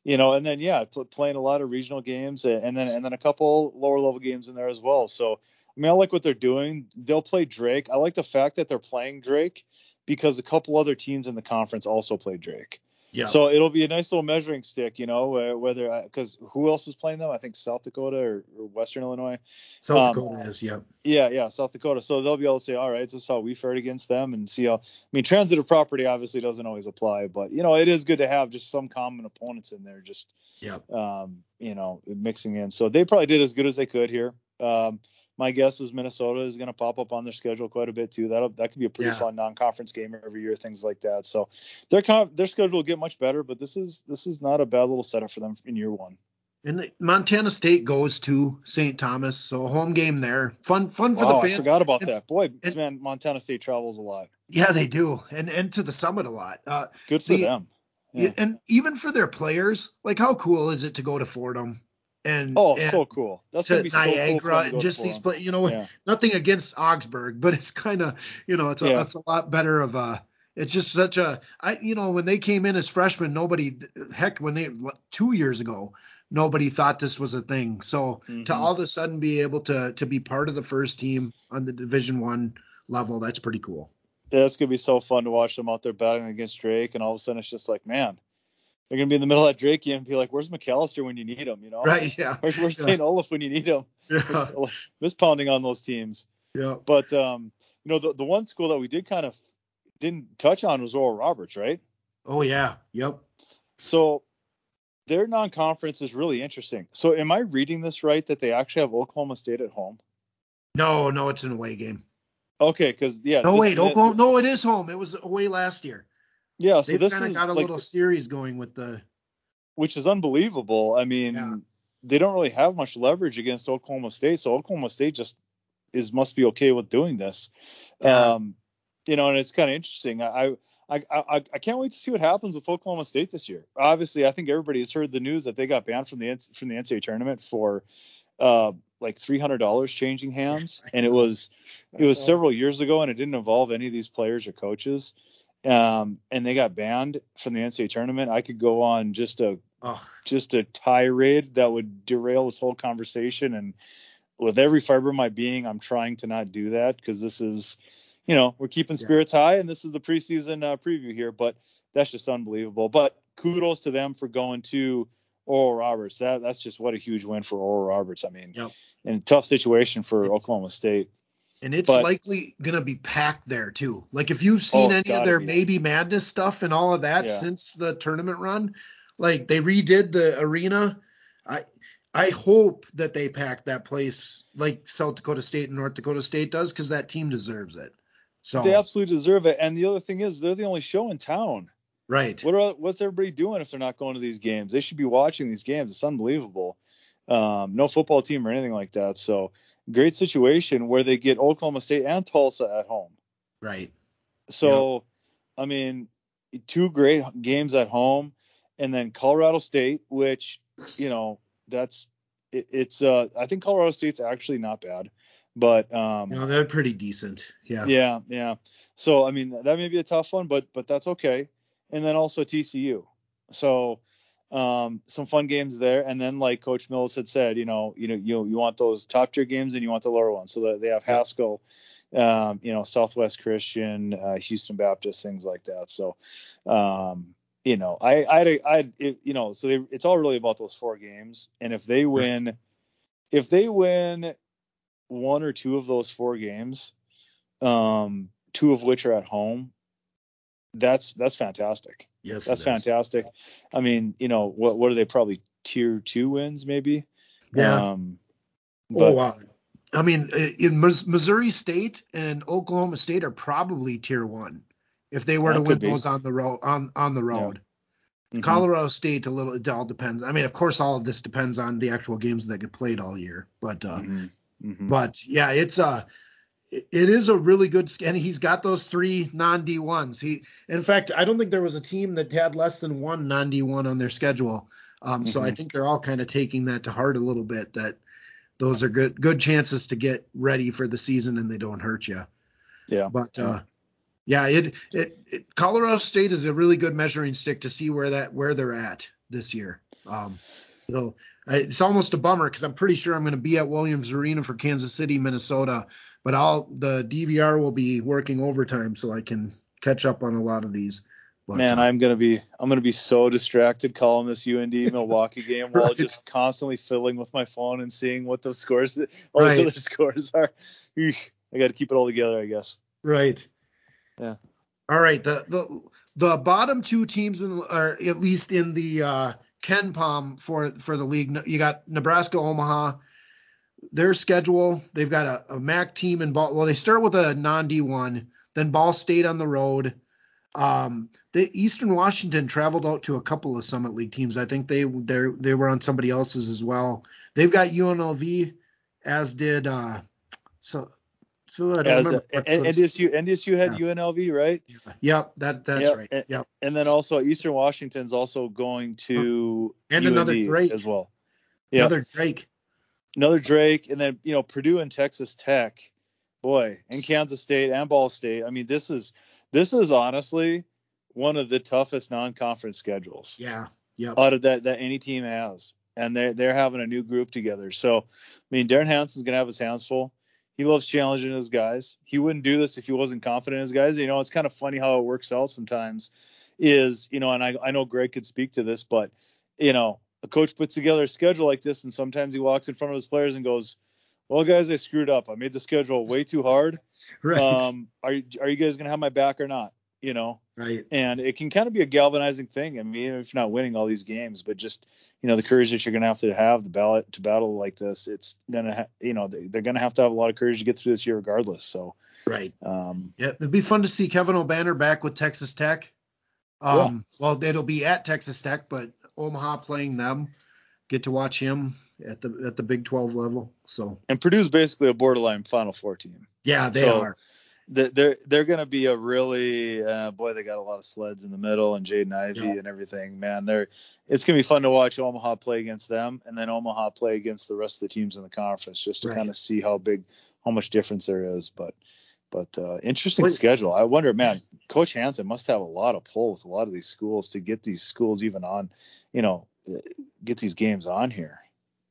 you know, and then yeah, pl- playing a lot of regional games and then and then a couple lower level games in there as well. So I mean, I like what they're doing. They'll play Drake. I like the fact that they're playing Drake because a couple other teams in the conference also play Drake. Yeah. So it'll be a nice little measuring stick, you know, whether because who else is playing them? I think South Dakota or, or Western Illinois. South um, Dakota is, yeah. Yeah, yeah, South Dakota. So they'll be able to say, all right, this is how we fared against them, and see how. I mean, transitive property obviously doesn't always apply, but you know, it is good to have just some common opponents in there, just yeah, um, you know, mixing in. So they probably did as good as they could here. Um, my guess is Minnesota is going to pop up on their schedule quite a bit too. That that could be a pretty yeah. fun non-conference game every year, things like that. So their their schedule will get much better, but this is this is not a bad little setup for them in year one. And Montana State goes to St. Thomas, so a home game there. Fun, fun for wow, the fans. I forgot about and, that. Boy, and, man, Montana State travels a lot. Yeah, they do, and and to the summit a lot. Uh, Good for the, them. Yeah. And even for their players, like how cool is it to go to Fordham? And oh, and so cool. That's gonna be Niagara so cool and just these play. You know, yeah. nothing against Augsburg, but it's kind of you know it's a, yeah. it's a lot better of a. It's just such a I you know when they came in as freshmen, nobody heck when they two years ago nobody thought this was a thing. So mm-hmm. to all of a sudden be able to to be part of the first team on the Division One level, that's pretty cool. Yeah, it's gonna be so fun to watch them out there battling against Drake, and all of a sudden it's just like, man, they're gonna be in the middle of that Drake game and be like, "Where's Macalester when you need him?" You know, right? Yeah. Where's, where's yeah. St. Olaf when you need him? Yeah. Miss pounding on those teams. Yeah. But um, you know, the the one school that we did kind of didn't touch on was Oral Roberts, right? Oh yeah. Yep. So their non-conference is really interesting. So am I reading this right that they actually have Oklahoma State at home? No, no, it's an away game. Okay, because yeah. No, wait, Oklahoma. No, it is home. It was away last year. Yeah, so They've this kind of got a like, little series going with the. Which is unbelievable. I mean, Yeah. they don't really have much leverage against Oklahoma State, so Oklahoma State just is must be okay with doing this. Yeah. Um, you know, and it's kind of interesting. I, I I I can't wait to see what happens with Oklahoma State this year. Obviously, I think everybody has heard the news that they got banned from the from the NCAA tournament for uh, like three hundred dollars changing hands, and it was it was several years ago, and it didn't involve any of these players or coaches. Um, and they got banned from the NCAA tournament. I could go on just a Oh, just a tirade that would derail this whole conversation. And with every fiber of my being, I'm trying to not do that because this is, you know, we're keeping Yeah. spirits high, and this is the preseason uh, preview here. But that's just unbelievable. But kudos to them for going to Oral Roberts. That that's just what a huge win for Oral Roberts. I mean, Yep. in a tough situation for It's- Oklahoma State. And it's But- likely gonna be packed there too. Like if you've seen Oh, any of their be. maybe madness stuff and all of that Yeah. since the tournament run, like they redid the arena. I I hope that they pack that place like South Dakota State and North Dakota State does because that team deserves it. So They absolutely deserve it. And the other thing is, they're the only show in town. right. What are what's everybody doing if they're not going to these games? They should be watching these games. It's unbelievable. Um, no football team or anything like that. So great situation where they get Oklahoma State and Tulsa at home. Right. So I mean, two great games at home, and then Colorado State, which you know that's it, it's uh I think Colorado State's actually not bad, but um No, they're pretty decent. Yeah. yeah, yeah. So I mean that may be a tough one, but but that's okay. And then also TCU. So um, some fun games there. And then like Coach Mills had said, you know, you know, you you want those top tier games and you want the lower ones. So that they have Haskell, um, you know, Southwest Christian, uh, Houston Baptist, things like that. So um, you know, I I I it, you know, so they, it's all really about those four games. And if they win, if they win one or two of those four games, um, two of which are at home, that's that's fantastic. Yes. That's fantastic. I mean, you know, what what are they probably tier two wins maybe? Yeah. Um, oh wow. I mean, in Missouri State and Oklahoma State are probably tier one if they were to win be. those on the road on on the road. mhm. Colorado State a little it all depends. I mean, of course, all of this depends on the actual games that get played all year. But uh, Mhm. Mhm. but yeah, it's uh it is a really good and he's got those three non D ones. He in fact, I don't think there was a team that had less than one non D one on their schedule. Um, so I Mhm. think they're all kind of taking that to heart a little bit. That those are good good chances to get ready for the season and they don't hurt you. yeah. But uh, yeah, it, it it Colorado State is a really good measuring stick to see where that where they're at this year. Um, it'll it's almost a bummer because I'm pretty sure I'm going to be at Williams Arena for Kansas City, Minnesota, but I'll the DVR will be working overtime so I can catch up on a lot of these. But, Man, uh, I'm gonna be I'm gonna be so distracted calling this UND Milwaukee game while right. just constantly fiddling with my phone and seeing what the scores all right. other scores are. I got to keep it all together, I guess. Right. Yeah. All right. The the the bottom two teams in, are at least in the uh, KenPom for for the league. You got Nebraska, Omaha. Their schedule, they've got a, a MAC team in Ball. Well, they start with a non D1, then Ball State on the road. Um, the Eastern Washington traveled out to a couple of Summit League teams. I think they they they were on somebody else's as well. They've got UNLV, as did uh, so so I don't as remember. A, NDSU NDSU had yeah. UNLV, right? Yeah. Yep, that that's yep. right. Yep. And then also Eastern Washington's also going to and UND another Drake as well. Yep. Another Drake. Another Drake, and then you know Purdue and Texas Tech, boy, and Kansas State and Ball State. I mean, this is this is honestly one of the toughest non-conference schedules. Yeah. Yeah. Out of that that any team has, and they're they're having a new group together. So, I mean, Derrin Hansen's gonna have his hands full. He loves challenging his guys. He wouldn't do this if he wasn't confident in his guys. You know, it's kind of funny how it works out sometimes. Is you know, and I I know Greg could speak to this, but you know, a coach puts together a schedule like this, and sometimes he walks in front of his players and goes, well, guys, I screwed up. I made the schedule way too hard. right. Um, are you are you guys gonna have my back or not? You know. Right. And it can kind of be a galvanizing thing. I mean, if you're not winning all these games, but just you know the courage that you're gonna have to have the ballot to battle like this, it's gonna ha- you know they're gonna have to have a lot of courage to get through this year regardless. So. Right. Um, yeah, it'd be fun to see Kevin Obanor back with Texas Tech. Um, yeah. well, it'll be at Texas Tech, but Omaha playing them get to watch him at the at the Big 12 level. So and Purdue's basically a borderline Final Four team. Yeah, they so are. They're they're going to be a really uh, boy. They got a lot of sleds in the middle and Jaden Ivey yeah. and everything. Man, they're it's going to be fun to watch Omaha play against them and then Omaha play against the rest of the teams in the conference just to right. kind of see how big how much difference there is. But but uh, interesting Wait. schedule. I wonder, man, Coach Hansen must have a lot of pull with a lot of these schools to get these schools even on, you know, get these games on here.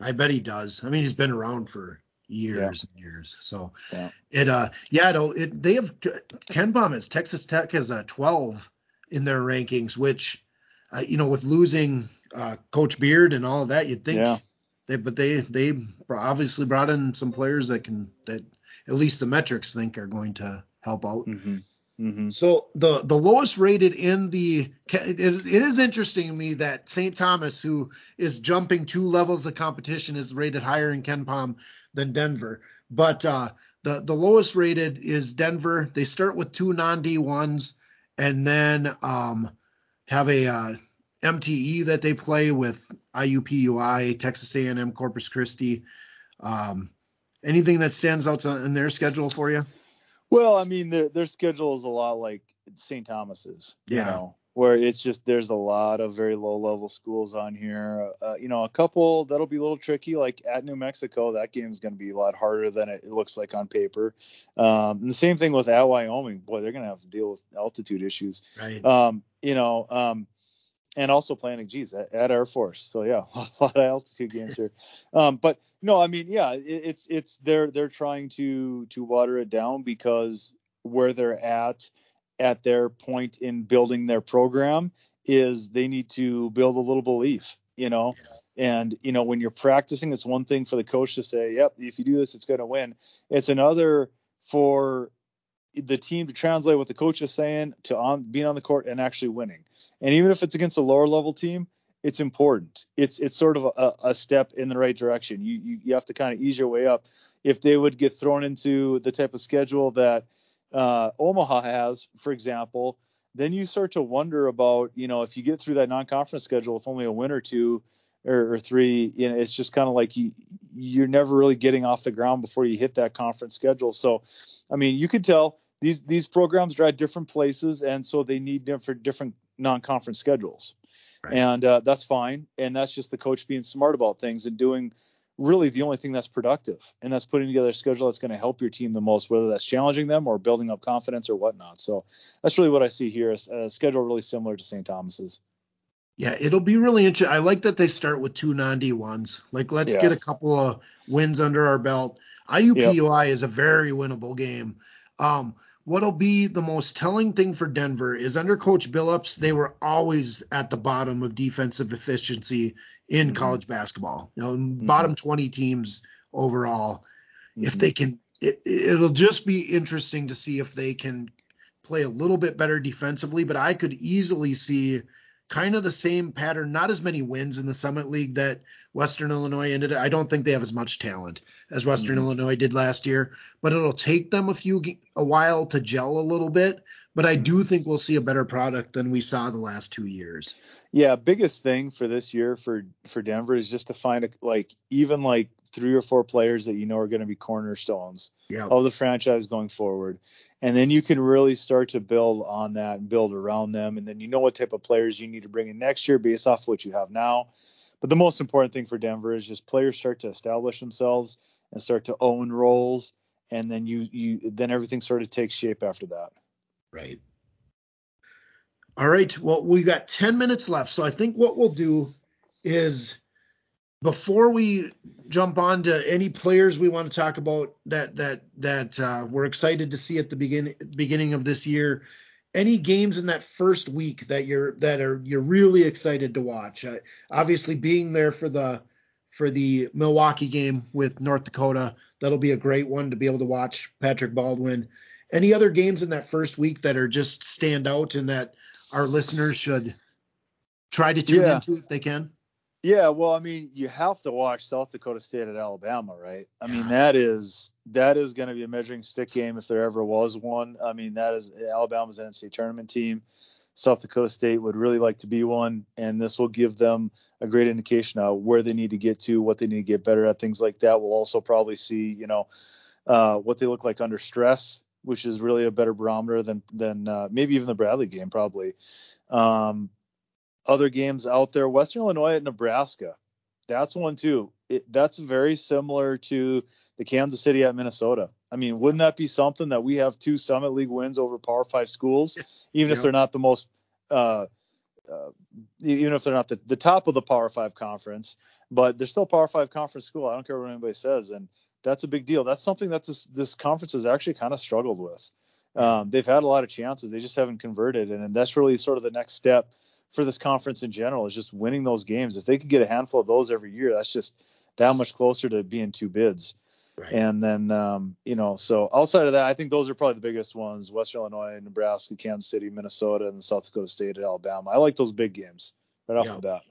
I bet he does. I mean, he's been around for years yeah. and years. So yeah. it uh yeah no it they have KenPom is Texas Tech has a 12 in their rankings, which uh, you know with losing uh, Coach Beard and all that, you'd think yeah. they but they they obviously brought in some players that can that at least the metrics think are going to help out. Mm-hmm. Mm-hmm. So the the lowest rated in the it, it is interesting to me that St. Thomas, who is jumping two levels of competition, is rated higher in KenPom than Denver. But uh, the the lowest rated is Denver. They start with two non D ones and then um, have a uh, MTE that they play with IUPUI, Texas A&M, Corpus Christi. Um, anything that stands out to, in their schedule for you? Well, I mean, their their schedule is a lot like St. Thomas's. You yeah. know, where it's just there's a lot of very low level schools on here. Uh, you know, a couple that'll be a little tricky, like at New Mexico. That game is going to be a lot harder than it, looks like on paper. Um, and the same thing with at Wyoming. Boy, they're going to have to deal with altitude issues. Right. Um, you know, um, and also planning, geez, at, at, Air Force. So yeah, a lot of altitude games here. Um, but no, I mean, yeah, it, it's it's they're they're trying to to water it down because where they're at at their point in building their program is they need to build a little belief, you know. Yeah. And you know, when you're practicing, it's one thing for the coach to say, "Yep, if you do this, it's going to win." It's another for the team to translate what the coach is saying to on being on the court and actually winning. And even if it's against a lower level team, it's important. It's it's sort of a, a step in the right direction. You, you you have to kind of ease your way up. If they would get thrown into the type of schedule that uh, Omaha has, for example, then you start to wonder about, you know, if you get through that non-conference schedule with only a win or two or, or three, you know, it's just kind of like you you're never really getting off the ground before you hit that conference schedule. So, I mean, you could tell these these programs are at different places, and so they need different different non-conference schedules, right. and uh, that's fine. And that's just the coach being smart about things and doing really the only thing that's productive, and that's putting together a schedule that's going to help your team the most, whether that's challenging them or building up confidence or whatnot. So that's really what I see here. A schedule really similar to St. Thomas's. Yeah, it'll be really interesting. I like that they start with two non D ones. Like, let's yeah. get a couple of wins under our belt. IUPUI yep. is a very winnable game. Um, what'll be the most telling thing for Denver is under Coach Billups, they were always at the bottom of defensive efficiency in mm-hmm. college basketball. You know, mm-hmm. bottom 20 teams overall. Mm-hmm. If they can, it, it'll just be interesting to see if they can play a little bit better defensively. But I could easily see kind of the same pattern, not as many wins in the Summit League that Western Illinois ended. Up. I don't think they have as much talent as Western mm-hmm. Illinois did last year, but it'll take them a few a while to gel a little bit. But I do think we'll see a better product than we saw the last two years. Yeah, biggest thing for this year for for Denver is just to find a, like even like three or four players that you know are going to be cornerstones yep. of the franchise going forward. And then you can really start to build on that and build around them. And then you know what type of players you need to bring in next year based off what you have now. But the most important thing for Denver is just players start to establish themselves and start to own roles. And then you you then everything sort of takes shape after that. Right. All right. Well, we got 10 minutes left. So I think what we'll do is before we jump on to any players we want to talk about that that that uh, we're excited to see at the beginning beginning of this year, any games in that first week that you're that are you're really excited to watch. Uh, obviously, being there for the for the Milwaukee game with North Dakota, that'll be a great one to be able to watch Patrick Baldwin. Any other games in that first week that are just stand out and that our listeners should try to tune yeah. into if they can? Yeah, well, I mean, you have to watch South Dakota State at Alabama, right? I mean, that is that is going to be a measuring stick game if there ever was one. I mean, that is Alabama's NCAA tournament team. South Dakota State would really like to be one, and this will give them a great indication of where they need to get to, what they need to get better at, things like that. We'll also probably see, you know, uh, what they look like under stress, which is really a better barometer than than uh, maybe even the Bradley game, probably. Um, other games out there. Western Illinois at Nebraska. That's one too. It, that's very similar to the Kansas City at Minnesota. I mean, wouldn't that be something that we have two Summit League wins over Power Five schools, even yeah. if they're not the most, uh, uh, even if they're not the, the top of the Power Five conference, but they're still Power Five conference school. I don't care what anybody says, and that's a big deal. That's something that this this conference has actually kind of struggled with. Um, they've had a lot of chances, they just haven't converted, and, and that's really sort of the next step for this conference in general is just winning those games. If they could get a handful of those every year, that's just that much closer to being two bids. Right. And then, um, you know, so outside of that, I think those are probably the biggest ones: Western Illinois, Nebraska, Kansas City, Minnesota, and South Dakota State at Alabama. I like those big games right off yeah. the bat.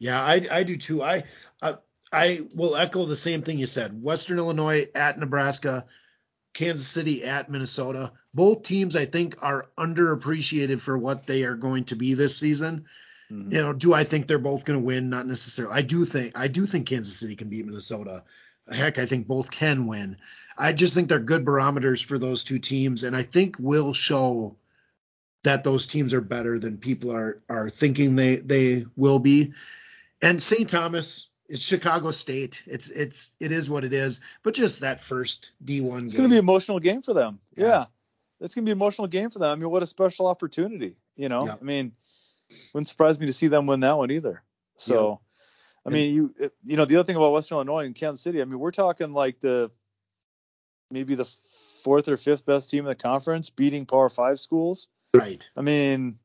Yeah, I, I do too. I, I I will echo the same thing you said. Western Illinois at Nebraska, Kansas City at Minnesota. Both teams, I think, are underappreciated for what they are going to be this season. Mm-hmm. You know, do I think they're both going to win? Not necessarily. I do think I do think Kansas City can beat Minnesota. Heck, I think both can win. I just think they're good barometers for those two teams, and I think will show that those teams are better than people are are thinking they they will be. And St. Thomas, it's Chicago State. It's it's it is what it is. But just that first D1 It's going to be an emotional game for them. Yeah. yeah. It's going to be an emotional game for them. I mean, what a special opportunity, you know? Yeah. I mean, wouldn't surprise me to see them win that one either. So, yeah. I mean, you you know, the other thing about Western Illinois and Kansas City, I mean, we're talking like the maybe the fourth or fifth best team in the conference beating Power 5 schools. Right. I mean,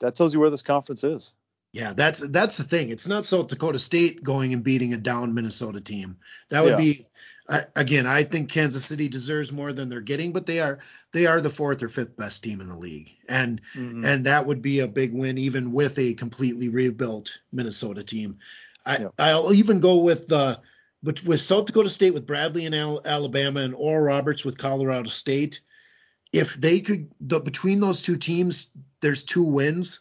that tells you where this conference is. Yeah, that's that's the thing. It's not South Dakota State going and beating a down Minnesota team. That would yeah. be again. I think Kansas City deserves more than they're getting, but they are they are the fourth or fifth best team in the league, and mm-hmm. and that would be a big win even with a completely rebuilt Minnesota team. I yeah. I'll even go with the but with South Dakota State with Bradley and Alabama and Oral Roberts with Colorado State. If they could the, between those two teams, there's two wins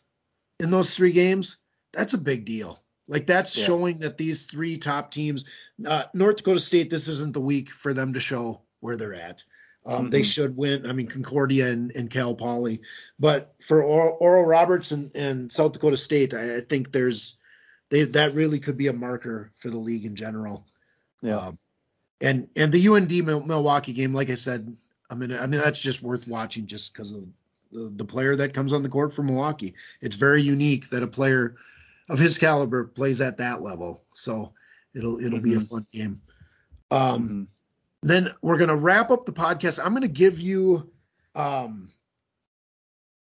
in those three games that's a big deal. Like that's yeah. showing that these three top teams, uh, North Dakota State, this isn't the week for them to show where they're at. Um, mm-hmm. They should win. I mean, Concordia and, and Cal Poly, but for Oral, Oral Roberts and, and, South Dakota State, I, I, think there's they that really could be a marker for the league in general. Yeah. Um, and and the UND Milwaukee game, like I said, I mean, I mean that's just worth watching just because of the, the player that comes on the court for Milwaukee. It's very unique that a player of his caliber plays at that level. So it'll it'll mm-hmm. be a mm-hmm. fun game. Um, mm-hmm. Then we're gonna wrap up the podcast. I'm gonna give you Um,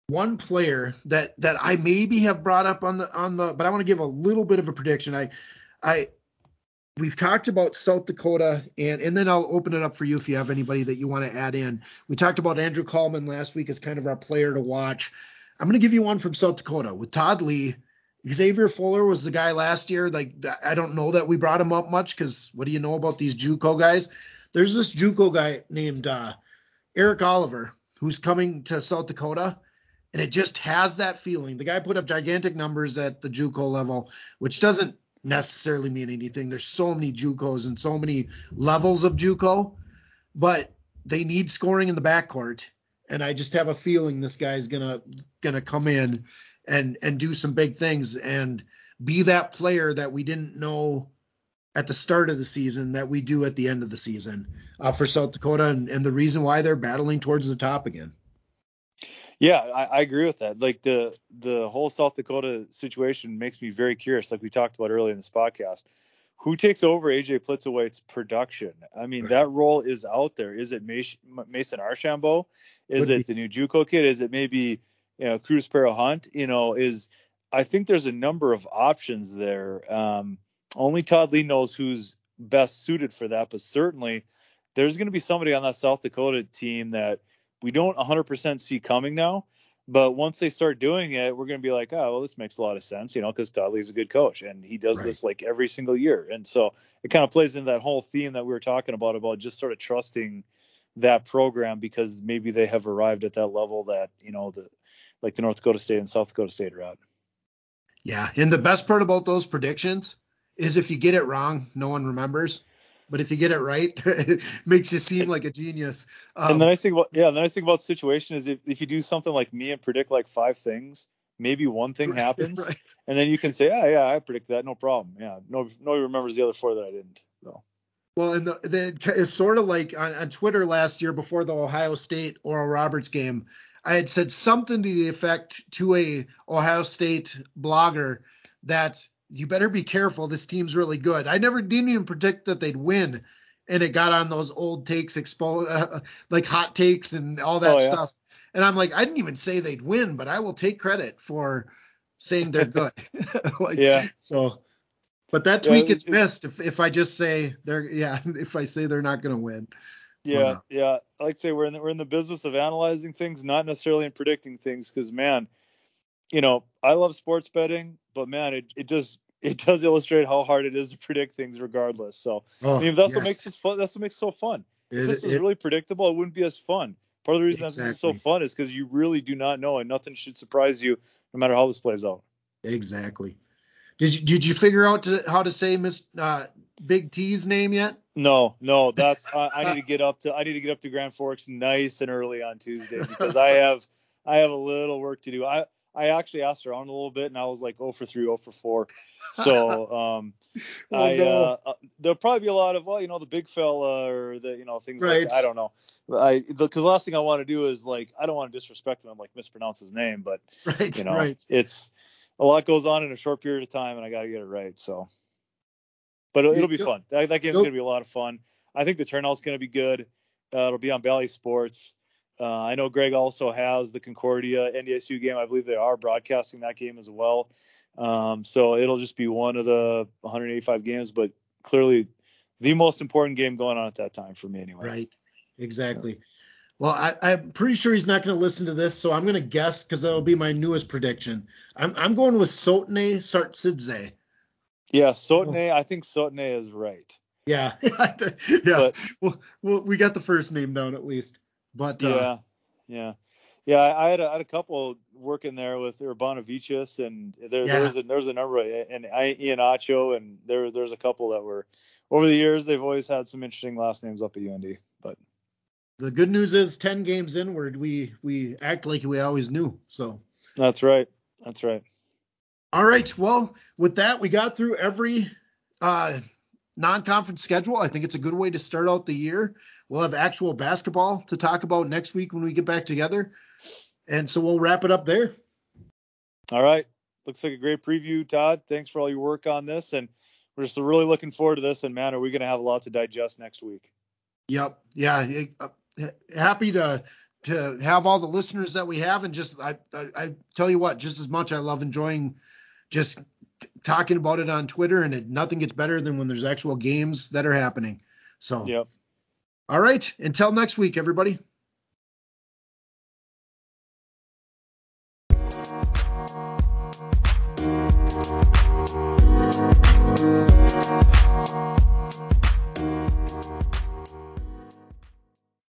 one player that that I maybe have brought up on the on the, but I want to give a little bit of a prediction. I I we've talked about South Dakota, and and then I'll open it up for you if you have anybody that you want to add in. We talked about Andrew Kallman last week as kind of our player to watch. I'm going to give you one from South Dakota with Todd Lee. Xavier Fuller was the guy last year. Like I don't know that we brought him up much because what do you know about these JUCO guys? There's this JUCO guy named uh, Eric Oliver who's coming to South Dakota, and it just has that feeling. The guy put up gigantic numbers at the JUCO level, which doesn't necessarily mean anything. There's so many JUCOs and so many levels of JUCO, but they need scoring in the backcourt, and I just have a feeling this guy's gonna gonna come in and and do some big things and be that player that we didn't know at the start of the season that we do at the end of the season uh, for South Dakota and, and the reason why they're battling towards the top again. Yeah, I, I, agree with that. Like the the whole South Dakota situation makes me very curious. Like we talked about earlier in this podcast, who takes over AJ Plitzuweit's production? I mean, right. that role is out there. Is it Mason Archambault? Is it be. the new JUCO kid? Is it maybe you know Kruz Perrott-Hunt? You know, is I think there's a number of options there. Um, only Todd Lee knows who's best suited for that, but certainly there's going to be somebody on that South Dakota team that we don't 100% see coming now. But once they start doing it, we're going to be like, oh, well, this makes a lot of sense, you know, because Todd Lee's a good coach and he does right. this like every single year. And so it kind of plays into that whole theme that we were talking about, about just sort of trusting that program because maybe they have arrived at that level that, you know, the like the North Dakota State and South Dakota State are at. Yeah. And the best part about those predictions is if you get it wrong, no one remembers. But if you get it right, it makes you seem like a genius. Um, and the nice thing about yeah, the nice thing about the situation is if, if you do something like me and predict like five things, maybe one thing happens, right. and then you can say, oh yeah, I predict that, no problem. Yeah, no nobody remembers the other four that I didn't. So. Well, and the, the it's sort of like on, on Twitter last year before the Ohio State Oral Roberts game, I had said something to the effect to a Ohio State blogger that you better be careful. This team's really good. I never didn't even predict that they'd win, and it got on those old takes, expo- uh, like hot takes and all that oh, yeah. stuff. And I'm like, I didn't even say they'd win, but I will take credit for saying they're good. like, yeah. So, but that tweak yeah, is missed if if I just say they're yeah if I say they're not going to win. Yeah, yeah. I like to say we're in the, we're in the business of analyzing things, not necessarily in predicting things, because man, you know, I love sports betting, but man, it, it just it does illustrate how hard it is to predict things regardless. So oh, I mean that's yes. what makes this fun. That's what makes it so fun. It, if this was really predictable, it wouldn't be as fun. Part of the reason exactly. this is so fun is because you really do not know, and nothing should surprise you, no matter how this plays out. Exactly. Did you did you figure out to, how to say Miss uh, Big T's name yet? No, no. That's I, I need to get up to I need to get up to Grand Forks nice and early on Tuesday because I have I have a little work to do. I I actually asked around a little bit, and I was like 0 for 3, 0 for 4. So um, oh, I no. uh, uh, there'll probably be a lot of well, you know, the big fella or the you know things right. like that. I don't know. I because the last thing I want to do is like I don't want to disrespect him and like mispronounce his name, but right, you know, right. it's a lot goes on in a short period of time, and I got to get it right. So, but it'll, it'll be fun. That, that game's gonna be a lot of fun. I think the turnout's gonna be good. Uh, it'll be on Bally Sports. Uh, I know Greg also has the Concordia NDSU game. I believe they are broadcasting that game as well. Um, so it'll just be one of the 185 games, but clearly the most important game going on at that time for me anyway. Right. Exactly. Yeah. Well, I, am pretty sure he's not going to listen to this, so I'm going to guess because that'll be my newest prediction. I'm, I'm going with Sotne Sartsidze. Yeah, Sotne. I think Sotne is right. Yeah, yeah. But, well, well, we got the first name down at least. But yeah, uh, yeah, yeah. I had a, I had a couple working there with Urbanavicius, and there, yeah. there was a there was a number of, and I, Ian Acho, and there there's a couple that were over the years they've always had some interesting last names up at UND. The good news is 10 games inward, we we act like we always knew. So that's right. That's right. All right. Well, with that, we got through every uh, non-conference schedule. I think it's a good way to start out the year. We'll have actual basketball to talk about next week when we get back together. And so we'll wrap it up there. All right. Looks like a great preview, Todd. Thanks for all your work on this. And we're just really looking forward to this. And man, are we going to have a lot to digest next week? Yep. Yeah. Uh, happy to to have all the listeners that we have, and just I, I, I tell you what, just as much I love enjoying just t- talking about it on Twitter, and it, nothing gets better than when there's actual games that are happening. So, Yep. all right, until next week, everybody.